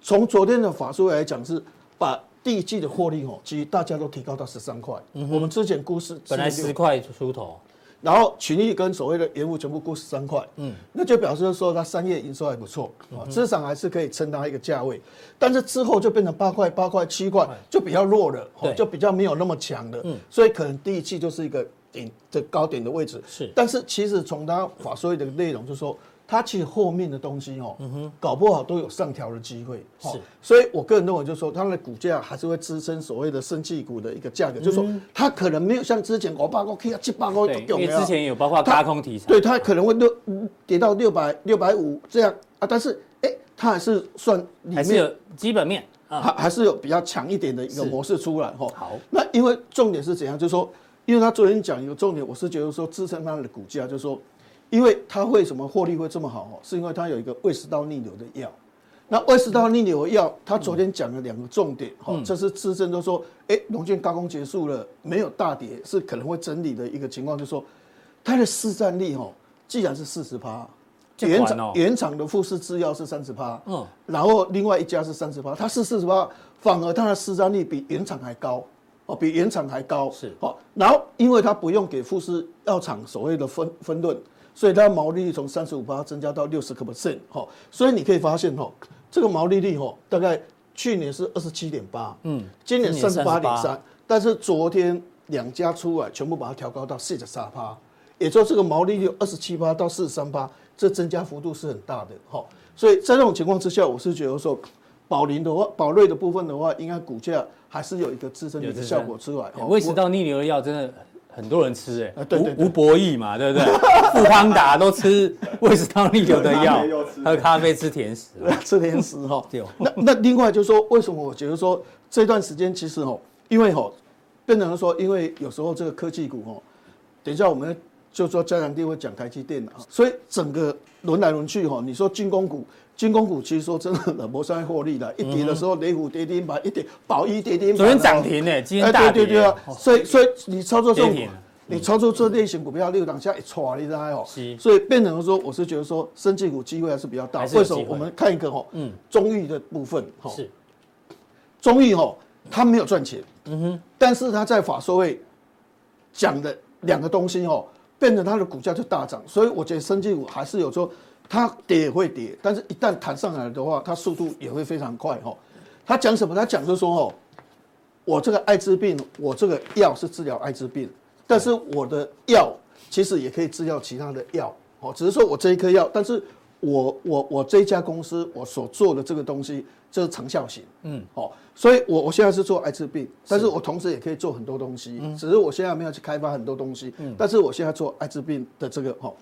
C: 从昨天的法说来讲，是把第一季的获利哦，其实大家都提高到十三块。嗯，我们之前估是
B: 本来十块出头，
C: 然后群益跟所谓的盐务全部估十三块。嗯，那就表示说它三月营收还不错，至少还是可以撑它一个价位。但是之后就变成八块、八块、七块，就比较弱了，就比较没有那么强了。嗯，所以可能第一季就是一个顶的高点的位置。是，但是其实从它法说的内容就是说。它其实后面的东西哦，搞不好都有上调的机会。是，所以我个人认为，就是说它的股价还是会支撑所谓的生气股的一个价格。就是说，它可能没有像之前五百块、K 啊七百块都有。
B: 因为之前有包括轧空题材。
C: 对，它可能会六跌到六百、六百五这样啊，但是哎，它还是算
B: 还是有基本面，
C: 还还是有比较强一点的一个模式出来哈。好，那因为重点是怎样？就是说，因为他昨天讲一个重点，我是觉得说支撑它的股价，就是说。因为它为什么获利会这么好哦？是因为它有一个胃食道逆流的药。那胃食道逆流的药，它昨天讲了两个重点哈，这是资深都说，哎，融券轧空结束了，没有大跌，是可能会整理的一个情况，就是说它的市占率哈，既然是四十趴，原厂原厂的富士制药是三十趴，嗯，然后另外一家是三十趴，它是四十趴，反而它的市占率比原厂还高哦，比原厂还高是好，然后因为它不用给富士药厂所谓的分分润。所以它毛利率从三十五%增加到六十个 percent，哈，所以你可以发现哈，这个毛利率哈，大概去年是二十七点八，嗯，今年三十八点三，但是昨天两家出来全部把它调高到四十三趴也就是这个毛利率二十七趴到四十三趴这增加幅度是很大的，哈，所以在这种情况之下，我是觉得说，宝林的话，宝瑞的部分的话，应该股价还是有一个支撑的效果出来，
B: 胃食道逆流的药真的。很多人吃哎、欸，吴吴博义嘛，对不对？富邦达都吃胃食道逆流的药，喝咖啡吃甜食，
C: 吃甜食哈。那那另外就是说，为什么我觉得说这段时间其实哦，因为哦，变成说，因为有时候这个科技股哦，等一下我们就说嘉良弟会讲台积电啊，所以整个轮来轮去哈，你说军工股。军工股其实说真的，冷漠上获利的，一跌的时候雷虎跌停板，一跌保一跌停板，
B: 昨天涨停呢，今天大跌。对对对啊，
C: 所以所以你操作这种，你操作这类型股票，六档下一唰，你知道哦。所以变成说，我是觉得说，生技股机会还是比较大。为什么？我们看一个哈，嗯，中裕的部分哈，是。中裕哈，它没有赚钱，嗯哼，但是它在法说会讲的两个东西哈，变成它的股价就大涨，所以我觉得生技股还是有说。它跌也会跌，但是一旦弹上来的话，它速度也会非常快哈。他讲什么？他讲就是说哦，我这个艾滋病，我这个药是治疗艾滋病，但是我的药其实也可以治疗其他的药哦，只是说我这一颗药，但是我我我这一家公司我所做的这个东西就是长效型，嗯，哦，所以我我现在是做艾滋病，但是我同时也可以做很多东西，只是我现在没有去开发很多东西，嗯，但是我现在做艾滋病的这个哈，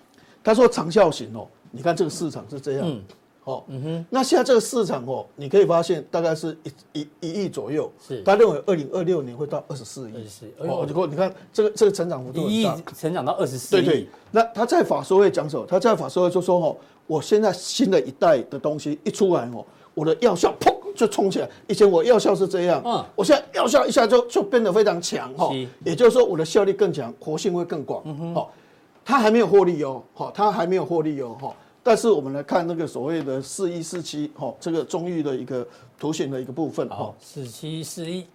C: 他说长效型哦。你看这个市场是这样，哦，嗯哼，那现在这个市场哦，你可以发现大概是一一一亿左右，
B: 是，
C: 他认为二零二六年会到二十四亿，
B: 二十四，
C: 哦，结果你看这个这个成长幅度
B: 一亿成长到二十四亿，
C: 对对，那他在法说会讲什么？他在法说会就说哦，我现在新的一代的东西一出来哦，我的药效砰就冲起来，以前我药效是这样，嗯，我现在药效一下就就变得非常强哈，也就是说我的效率更强，活性会更广，嗯哼，好。它还没有获利哦，好，它还没有获利哦，哈。但是我们来看那个所谓的四一四七，哈，这个中裕的一个图形的一个部分，哈，
B: 四七四一，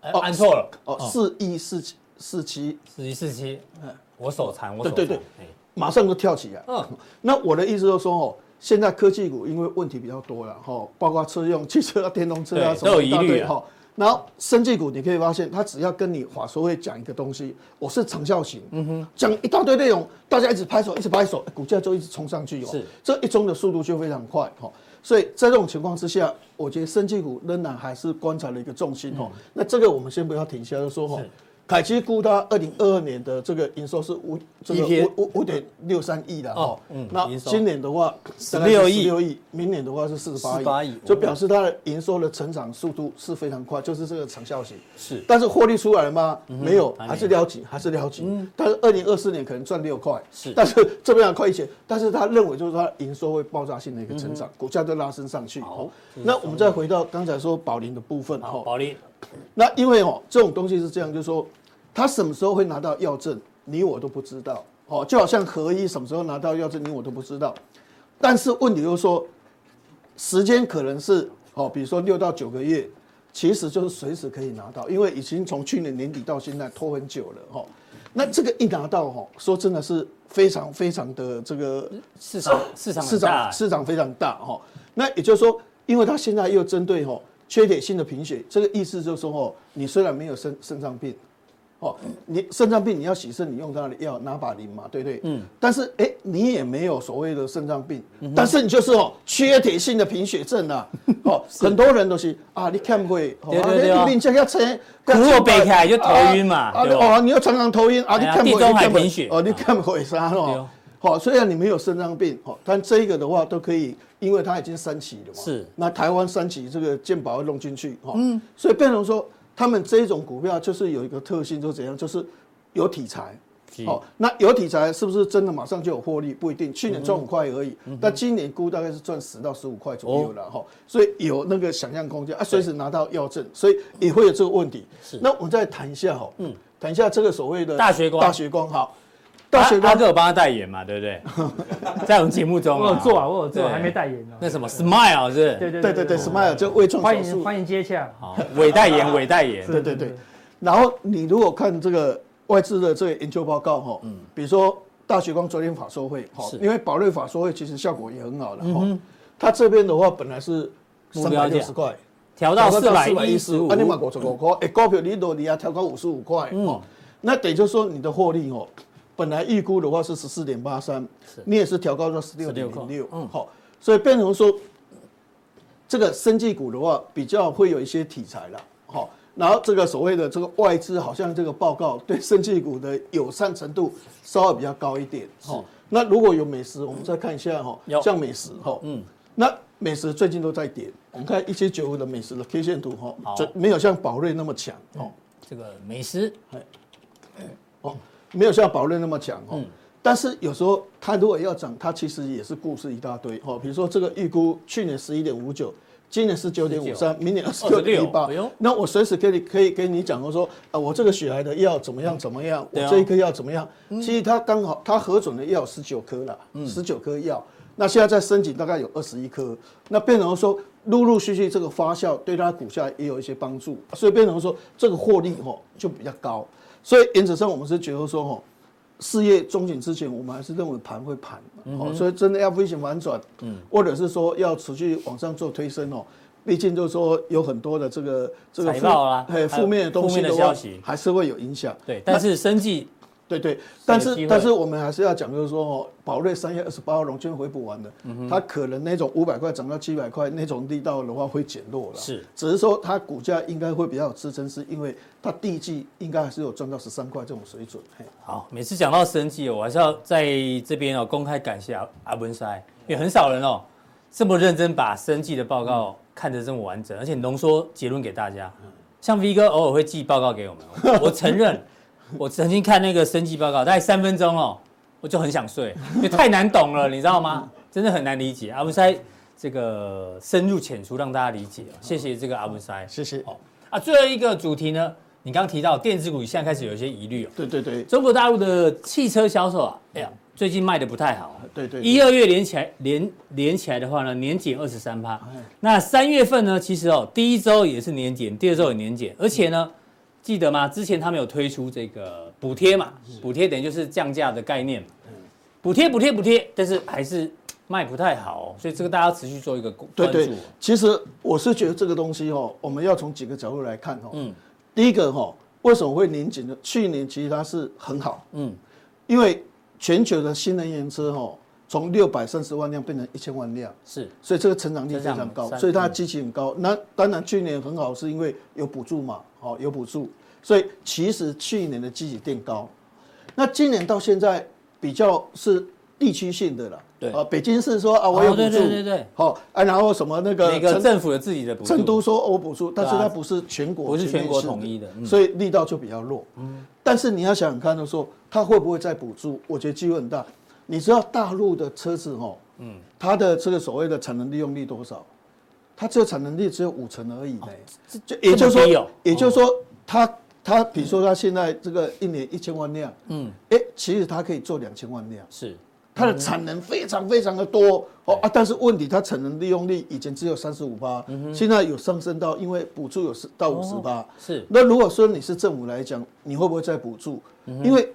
B: 哦，按错了，
C: 哦，四一四七四七。
B: 四一四七，嗯，我手残，我
C: 手对对对，马上就跳起来，嗯，那我的意思就是说，哦，现在科技股因为问题比较多了，哈，包括车用汽车、电动车啊，什么
B: 都有疑虑，哈。
C: 然后生技股，你可以发现，它只要跟你法说会讲一个东西，我是长效型，嗯哼，讲一大堆内容，大家一直拍手，一直拍手，股价就一直冲上去哦。是，这一中的速度就非常快哈。所以在这种情况之下，我觉得生技股仍然还是观察的一个重心哦。那这个我们先不要停下来说哈。凯基估它二零二二年的这个营收是五这个五五五点六三亿的哦，嗯，那今年的话十六亿。六亿，明年的话是四十八亿，就表示它的营收的成长速度是非常快，就是这个长效型。是，但是获利出来了吗？没有，还是撩起，还是撩紧，但是二零二四年可能赚六块，是，但是这边要亏钱，但是他认为就是说它营收会爆炸性的一个成长，股价就拉升上去。好，那我们再回到刚才说宝林的部分哈，
B: 宝林。
C: 那因为哦，这种东西是这样，就是说，他什么时候会拿到药证，你我都不知道。哦，就好像合一什么时候拿到药证，你我都不知道。但是问题就是说，时间可能是哦，比如说六到九个月，其实就是随时可以拿到，因为已经从去年年底到现在拖很久了。哈，那这个一拿到哈，说真的是非常非常的这个
B: 市场市场
C: 市场市场非常大哈。那也就是说，因为他现在又针对哈。缺铁性的贫血，这个意思就是说，哦，你虽然没有肾肾脏病，哦，你肾脏病你要洗肾，你用它的药拿把林嘛，对不对？嗯。但是，哎，你也没有所谓的肾脏病，但是你就是哦，缺铁性的贫血症啊，哦，很多人都是啊，你看不会，
B: 对对对，
C: 你这个车，
B: 如果背起来就头晕嘛，啊，
C: 哦，你要常常头晕啊，你看不会，
B: 地中海贫血，
C: 哦，你看不会啥哦。好，虽然你没有肾脏病，哈，但这一个的话都可以，因为它已经三期了嘛。是。那台湾三期这个健保要弄进去，哈。嗯。所以变成说，他们这一种股票就是有一个特性，就是怎样，就是有题材。好，那有题材是不是真的马上就有获利？不一定。去年赚五块而已，但今年估大概是赚十到十五块左右了，哈。所以有那个想象空间啊，随时拿到药证，所以也会有这个问题。是。那我们再谈一下，哈，嗯，谈一下这个所谓的
B: 大学光，
C: 大学光，好。
B: 大学哥有帮他代言嘛？对不对？在我们节目中，
A: 我有做啊，我有做，还没代言呢。
B: 那什么，Smile 是？
A: 对对
C: 对对对，Smile 就微创
A: 手术，欢迎接洽。
B: 好，伪代言，伪代言。
C: 对对对。然后你如果看这个外资的这个研究报告哈，嗯，比如说大学光昨天法说会，好，因为宝瑞法说会其实效果也很好的哈。它这边的话本来是三百六十块，
B: 调到四百一十五。
C: 啊，你买五十五块，哎，股票你都你要调高五十五块，哦，那等于就是说你的获利哦。本来预估的话是十四点八三，你也是调高到十六点零六，嗯，好，所以变成说，这个生技股的话比较会有一些题材了，好，然后这个所谓的这个外资好像这个报告对生技股的友善程度稍微比较高一点，好，那如果有美食，我们再看一下哈，像美食哈，嗯，那美食最近都在跌，我们看一七九五的美食的 K 线图哈，就没有像宝瑞那么强，哦，
B: 这个美食，
C: 哦。没有像宝瑞那么强哦，但是有时候它如果要涨，它其实也是故事一大堆哦。比如说这个预估去年十一点五九，今年十九点五三，明年二十六点一八。那我随时可以可以跟你讲，我说啊，我这个血癌的药怎么样怎么样，我这一颗药怎么样？其实它刚好它核准的药十九颗了，十九颗药。那现在在申请大概有二十一颗，那变成说陆陆续续这个发酵对它股价也有一些帮助，所以变成说这个获利哦就比较高。所以原则上，我们是觉得说，吼，事业中景之前，我们还是认为盘会盘，好，所以真的要飞行反转，嗯，或者是说要持续往上做推升哦，毕竟就是说有很多的这个这个
B: 财报啊，
C: 负面的东西的话，还是会有影响。
B: 对，但是生技
C: 对对，但是但是我们还是要讲，就是说哦，宝瑞三月二十八号融券回补完了，它可能那种五百块涨到七百块那种力道的话会减弱了。
B: 是，
C: 只是说它股价应该会比较有支撑，是因为它第一季应该还是有赚到十三块这种水准。
B: 好，每次讲到生技，我还是要在这边哦公开感谢阿阿文塞，因为很少人哦这么认真把生技的报告看得这么完整，而且浓缩结论给大家。像 V 哥偶尔会寄报告给我们，我承认。我曾经看那个升级报告，大概三分钟哦，我就很想睡，因为太难懂了，你知道吗？真的很难理解。阿文塞这个深入浅出，让大家理解。谢谢这个阿文塞，
C: 谢谢。哦
B: 啊，最后一个主题呢，你刚刚提到电子股现在开始有一些疑虑哦。
C: 对对对。
B: 中国大陆的汽车销售啊，哎呀，最近卖的不太好。
C: 对对。
B: 一二月连起来连连起来的话呢，年减二十三趴。那三月份呢，其实哦，第一周也是年减，第二周也年减，而且呢。记得吗？之前他们有推出这个补贴嘛？补贴等于就是降价的概念嘛？补贴补贴补贴，但是还是卖不太好，所以这个大家持续做一个关注。
C: 对对，其实我是觉得这个东西哦，我们要从几个角度来看哦。嗯。第一个哈，为什么会年减呢？去年其实它是很好。嗯。因为全球的新能源车哈，从六百三十万辆变成一千万辆，是，所以这个成长率非常高，所以它的基期很高。那当然去年很好，是因为有补助嘛。哦，有补助，所以其实去年的基期垫高，那今年到现在比较是地区性的了。对啊，北京市说啊，我有补助，对对对对。好啊，然后什么那个
B: 每个政府有自己的补助，
C: 成都说我补助，但是它不是全国，
B: 不是全国统一的，
C: 所以力道就比较弱。嗯，但是你要想想看，的说它会不会再补助？我觉得机会很大。你知道大陆的车子哦，嗯，它的这个所谓的产能利用率多少？它这个产能力只有五成而已，就也就是说，也就是说，它它比如说它现在这个一年一千万辆，嗯，哎，其实它可以做两千万辆，是。它的产能非常非常的多。哦啊，但是问题它产能利用率以前只有三十五趴，现在有上升到因为补助有到五十趴，是。那如果说你是政府来讲，你会不会再补助？因为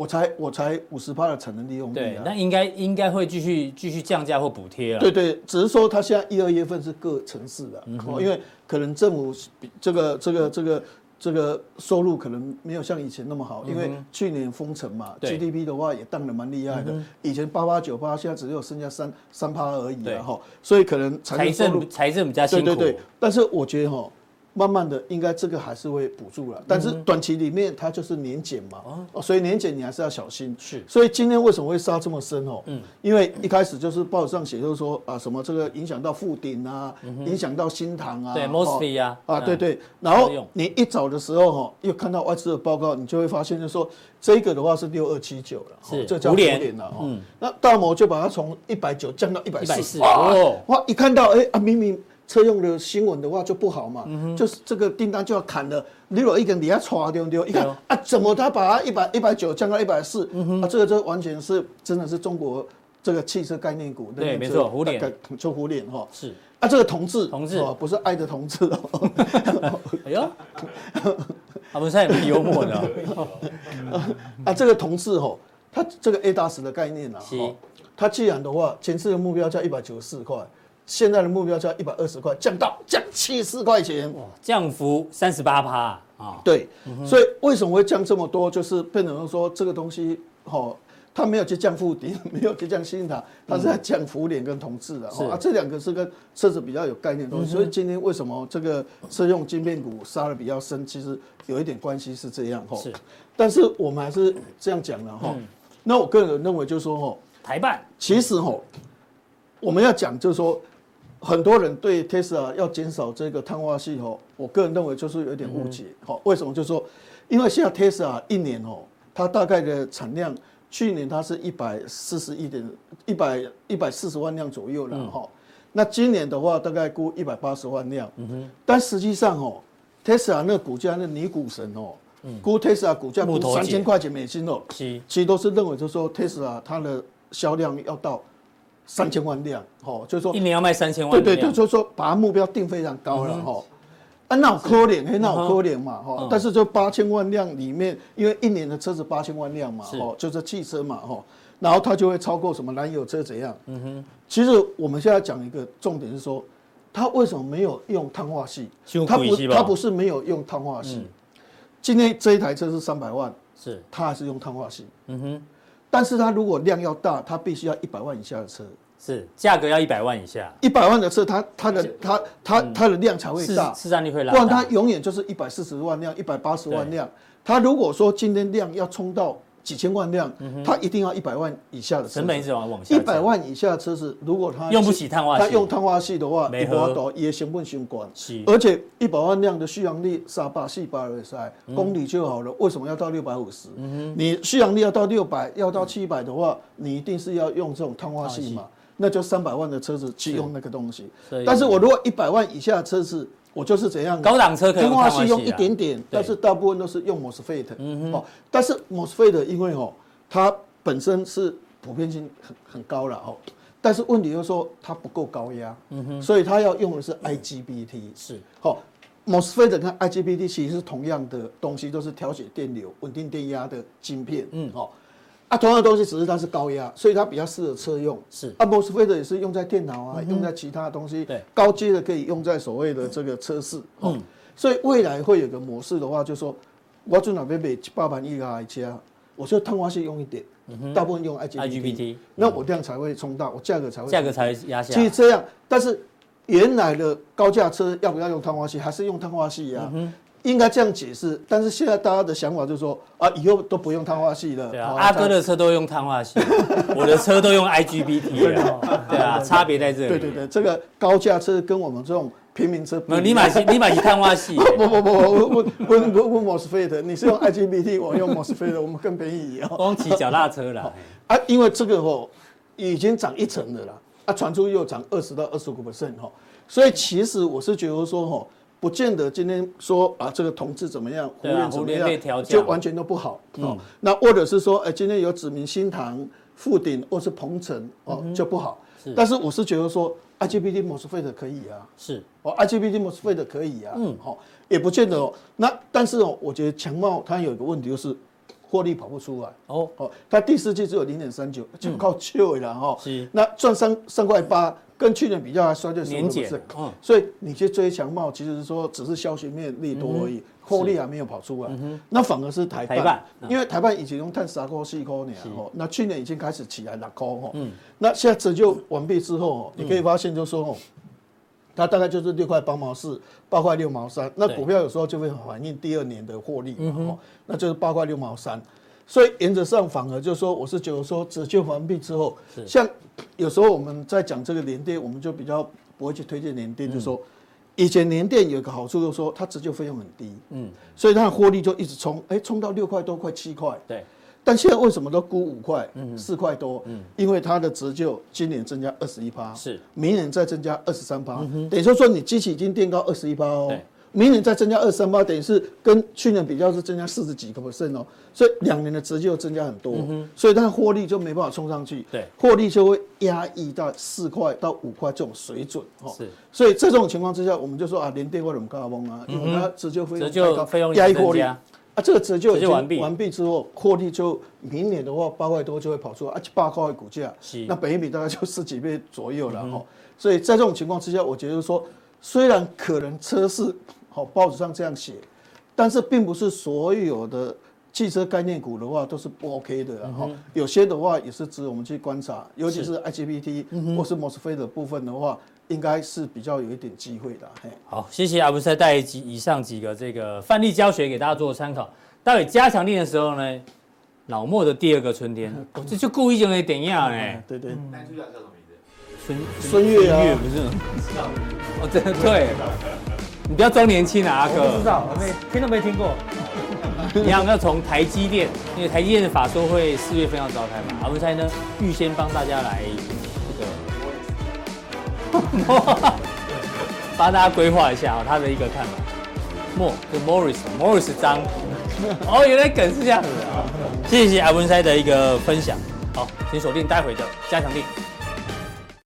C: 我才我才五十趴的产能利用率啊，
B: 那应该应该会继续继续降价或补贴啊。
C: 对对，只是说它现在一二月份是各城市的，哦，因为可能政府这个这个这个这个收入可能没有像以前那么好，因为去年封城嘛，GDP 的话也降得蛮厉害的，以前八八九八，现在只有剩下三三趴而已了哈，所以可能
B: 财政财政比较辛苦。
C: 对对对，但是我觉得哈。慢慢的，应该这个还是会补助了，但是短期里面它就是年减嘛，哦，所以年减你还是要小心。是，所以今天为什么会杀这么深哦？嗯，因为一开始就是报纸上写，就是说啊，什么这个影响到富鼎啊，影响到新塘啊，
B: 对，mostly 啊，
C: 啊，对对。然后你一早的时候哈，又看到外资的报告，你就会发现，就是说这个的话是六二七九了，是，这叫五点了哦。那大摩就把它从一百九降到一百四，哇，哇，一看到哎啊，明明。车用的新闻的话就不好嘛，就是这个订单就要砍了。你如果一个人底下歘丢丢，一看啊，怎么他把它一百一百九降到一百四？啊，这个就完全是真的是中国这个汽车概念股。
B: 对，没错，虎脸
C: 就虎脸哈。是啊，这个同志，同志不是爱的同志哦。
B: 哎呦，他们现在也蛮幽默的。
C: 啊，这个同志哦，它这个 ADAS 的概念啊，它既然的话，前次的目标叫一百九十四块。现在的目标价一百二十块，降到降七十块钱，哇，
B: 降幅三十八趴啊！
C: 对，所以为什么会降这么多？就是变成说这个东西，哦，它没有去降富鼎，没有去降新塔，它是在降福联跟同质的，啊，这两个是跟车子比较有概念的东西。所以今天为什么这个车用晶片股杀的比较深？其实有一点关系是这样哈。是，但是我们还是这样讲了哈。那我个人认为就是说哈，
B: 台办
C: 其实哈，我们要讲就是说。很多人对 Tesla 要减少这个碳化系哦，我个人认为就是有点误解。好，为什么？就是说，因为现在 Tesla 一年哦，它大概的产量，去年它是一百四十一点一百一百四十万辆左右了哈。那今年的话，大概估一百八十万辆。嗯哼。但实际上哦，Tesla 那股价那女股神哦，估 Tesla 股价估三千块钱美金哦，其实都是认为就是说 Tesla 它的销量要到。三千万辆，哦，就是说
B: 一年要卖三千万。
C: 对对对，就是说把目标定非常高了，哈。啊，那可怜，嘿，那可怜嘛，哈。但是这八千万辆里面，因为一年的车子八千万辆嘛，哦，就是汽车嘛，哈。然后它就会超过什么燃油车怎样？嗯哼。其实我们现在讲一个重点是说，它为什么没有用碳化系？它不，它不是没有用碳化系。今天这一台车是三百万，是它还是用碳化系。嗯哼，但是它如果量要大，它必须要一百万以下的车。
B: 是价格要一百万以下，
C: 一百万的车，它它的它它它的量才会大，
B: 市占率会拉，
C: 不然它永远就是一百四十万辆、一百八十万辆。它如果说今天量要冲到几千万辆，它一定要一百万以下的车。
B: 成本一直往往下。
C: 一百万以下的车子，如果它
B: 用不起碳化矽，
C: 它用碳化系的话，没法多也行不行管。而且一百万辆的续航力三百四百二十公里就好了，为什么要到六百五十？你续航力要到六百，要到七百的话，你一定是要用这种碳化系嘛？那就三百万的车子去用那个东西，但是我如果一百万以下的车子，我就是怎样？
B: 高档车可以用碳化矽
C: 用一点点，但是大部分都是用 MOSFET。嗯哦，但是 MOSFET 因为哦，它本身是普遍性很很高了哦，但是问题就是说它不够高压，嗯哼，所以它要用的是 IGBT。是，哦，MOSFET 跟 IGBT 其实是同样的东西，都是调节电流、稳定电压的晶片。嗯，哦。啊，同样的东西，只是它是高压，所以它比较适合车用。是，啊，MOSFET 也是用在电脑啊，嗯、用在其他东西。对，高阶的可以用在所谓的这个车室。嗯，所以未来会有个模式的话，就是说我做哪边买七八百亿个车，我就碳化矽用一点，嗯、哼大部分用 IGBT，那我量才会冲到，我价格才会
B: 价格才压下。
C: 其实这样，但是原来的高价车要不要用碳化矽，还是用碳化矽呀？嗯应该这样解释，但是现在大家的想法就是说啊，以后都不用碳化矽了。
B: 对啊，阿哥的车都用碳化矽，我的车都用 IGBT 了。对啊，差别在这里。
C: 对对对，这个高价车跟我们这种平民车不，
B: 你买你买碳化系。
C: 不 不不，我我我我 MOSFET，你是用 IGBT，我用 MOSFET，我们更便宜哦。
B: 光骑脚踏车了
C: 啊，因为这个哦已经涨一成的了，啊，传出又涨二十到二十五个 percent 哈，所以其实我是觉得说哈。不见得今天说啊，这个同志怎么样，胡联怎么样，就完全都不好。嗯，那或者是说，哎，今天有指名新塘、富鼎或是鹏城哦，就不好。是，但是我是觉得说，IGBT MOSFET 可以啊。是，哦，IGBT MOSFET 可以啊。嗯，好，也不见得哦。那但是哦，我觉得强茂它有一个问题就是，获利跑不出来。哦哦，它第四季只有零点三九，就靠旧了哈。是，那赚三三块八。跟去年比较还衰退，年减，嗯，所以你去追强茂，其实是说只是消息面利多而已，获利还没有跑出来，那反而是台半，因为台半以前用碳三块四块年，哦，那去年已经开始起来了，高，哦，嗯，那现在折旧完毕之后，你可以发现就是说，哦，它大概就是六块八毛四，八块六毛三，那股票有时候就会反映第二年的获利嘛，哦，那就是八块六毛三。所以原则上反而就是说，我是觉得说折旧完毕之后，像有时候我们在讲这个联电，我们就比较不会去推荐联电，就是说以前联电有个好处就是说它折旧费用很低，嗯，所以它的获利就一直冲，哎，冲到六块多块七块，对。但现在为什么都估五块、四块多？嗯，因为它的折旧今年增加二十一趴，是，明年再增加二十三趴，等于说说你机器已经垫高二十一趴哦。明年再增加二三八，等于是跟去年比较是增加四十几个 percent 哦，所以两年的折旧增加很多，所以它的获利就没办法冲上去，对，获利就会压抑到四块到五块这种水准哦。是，所以在这种情况之下，我们就说啊，连电为什么高峰啊？因为它折旧费用太高，费用压抑获利啊。这个折旧已经完毕完毕之后，获利就明年的话八块多就会跑出来，啊，八块股价，那本益比大概就十几倍左右了哦。所以在这种情况之下，我觉得说，虽然可能车市。好，报纸上这样写，但是并不是所有的汽车概念股的话都是不 OK 的，然后有些的话也是值得我们去观察，尤其是 IGBT 或是 MOSFET 的部分的话，应该是比较有一点机会的。
B: 好，谢谢阿文师带几以上几个这个范例教学给大家做参考。待会加强錠的时候呢，老莫的第二个春天，这就故意就那点样哎？
C: 对对。
D: 男主角叫什么名字？
B: 孙孙越啊，不是？哦，对对。你不要装年轻啊，阿哥！
A: 不知道，我没听都没听过。
B: 你要要从台积电，因为台积电的法说会四月份要召开嘛，阿文师呢预先帮大家来这个，帮大家规划一下啊他的一个看法。莫，就 Morris，Morris 张。哦，原来梗是这样子的啊！谢谢阿文塞的一个分享。好，请锁定待会的加强錠。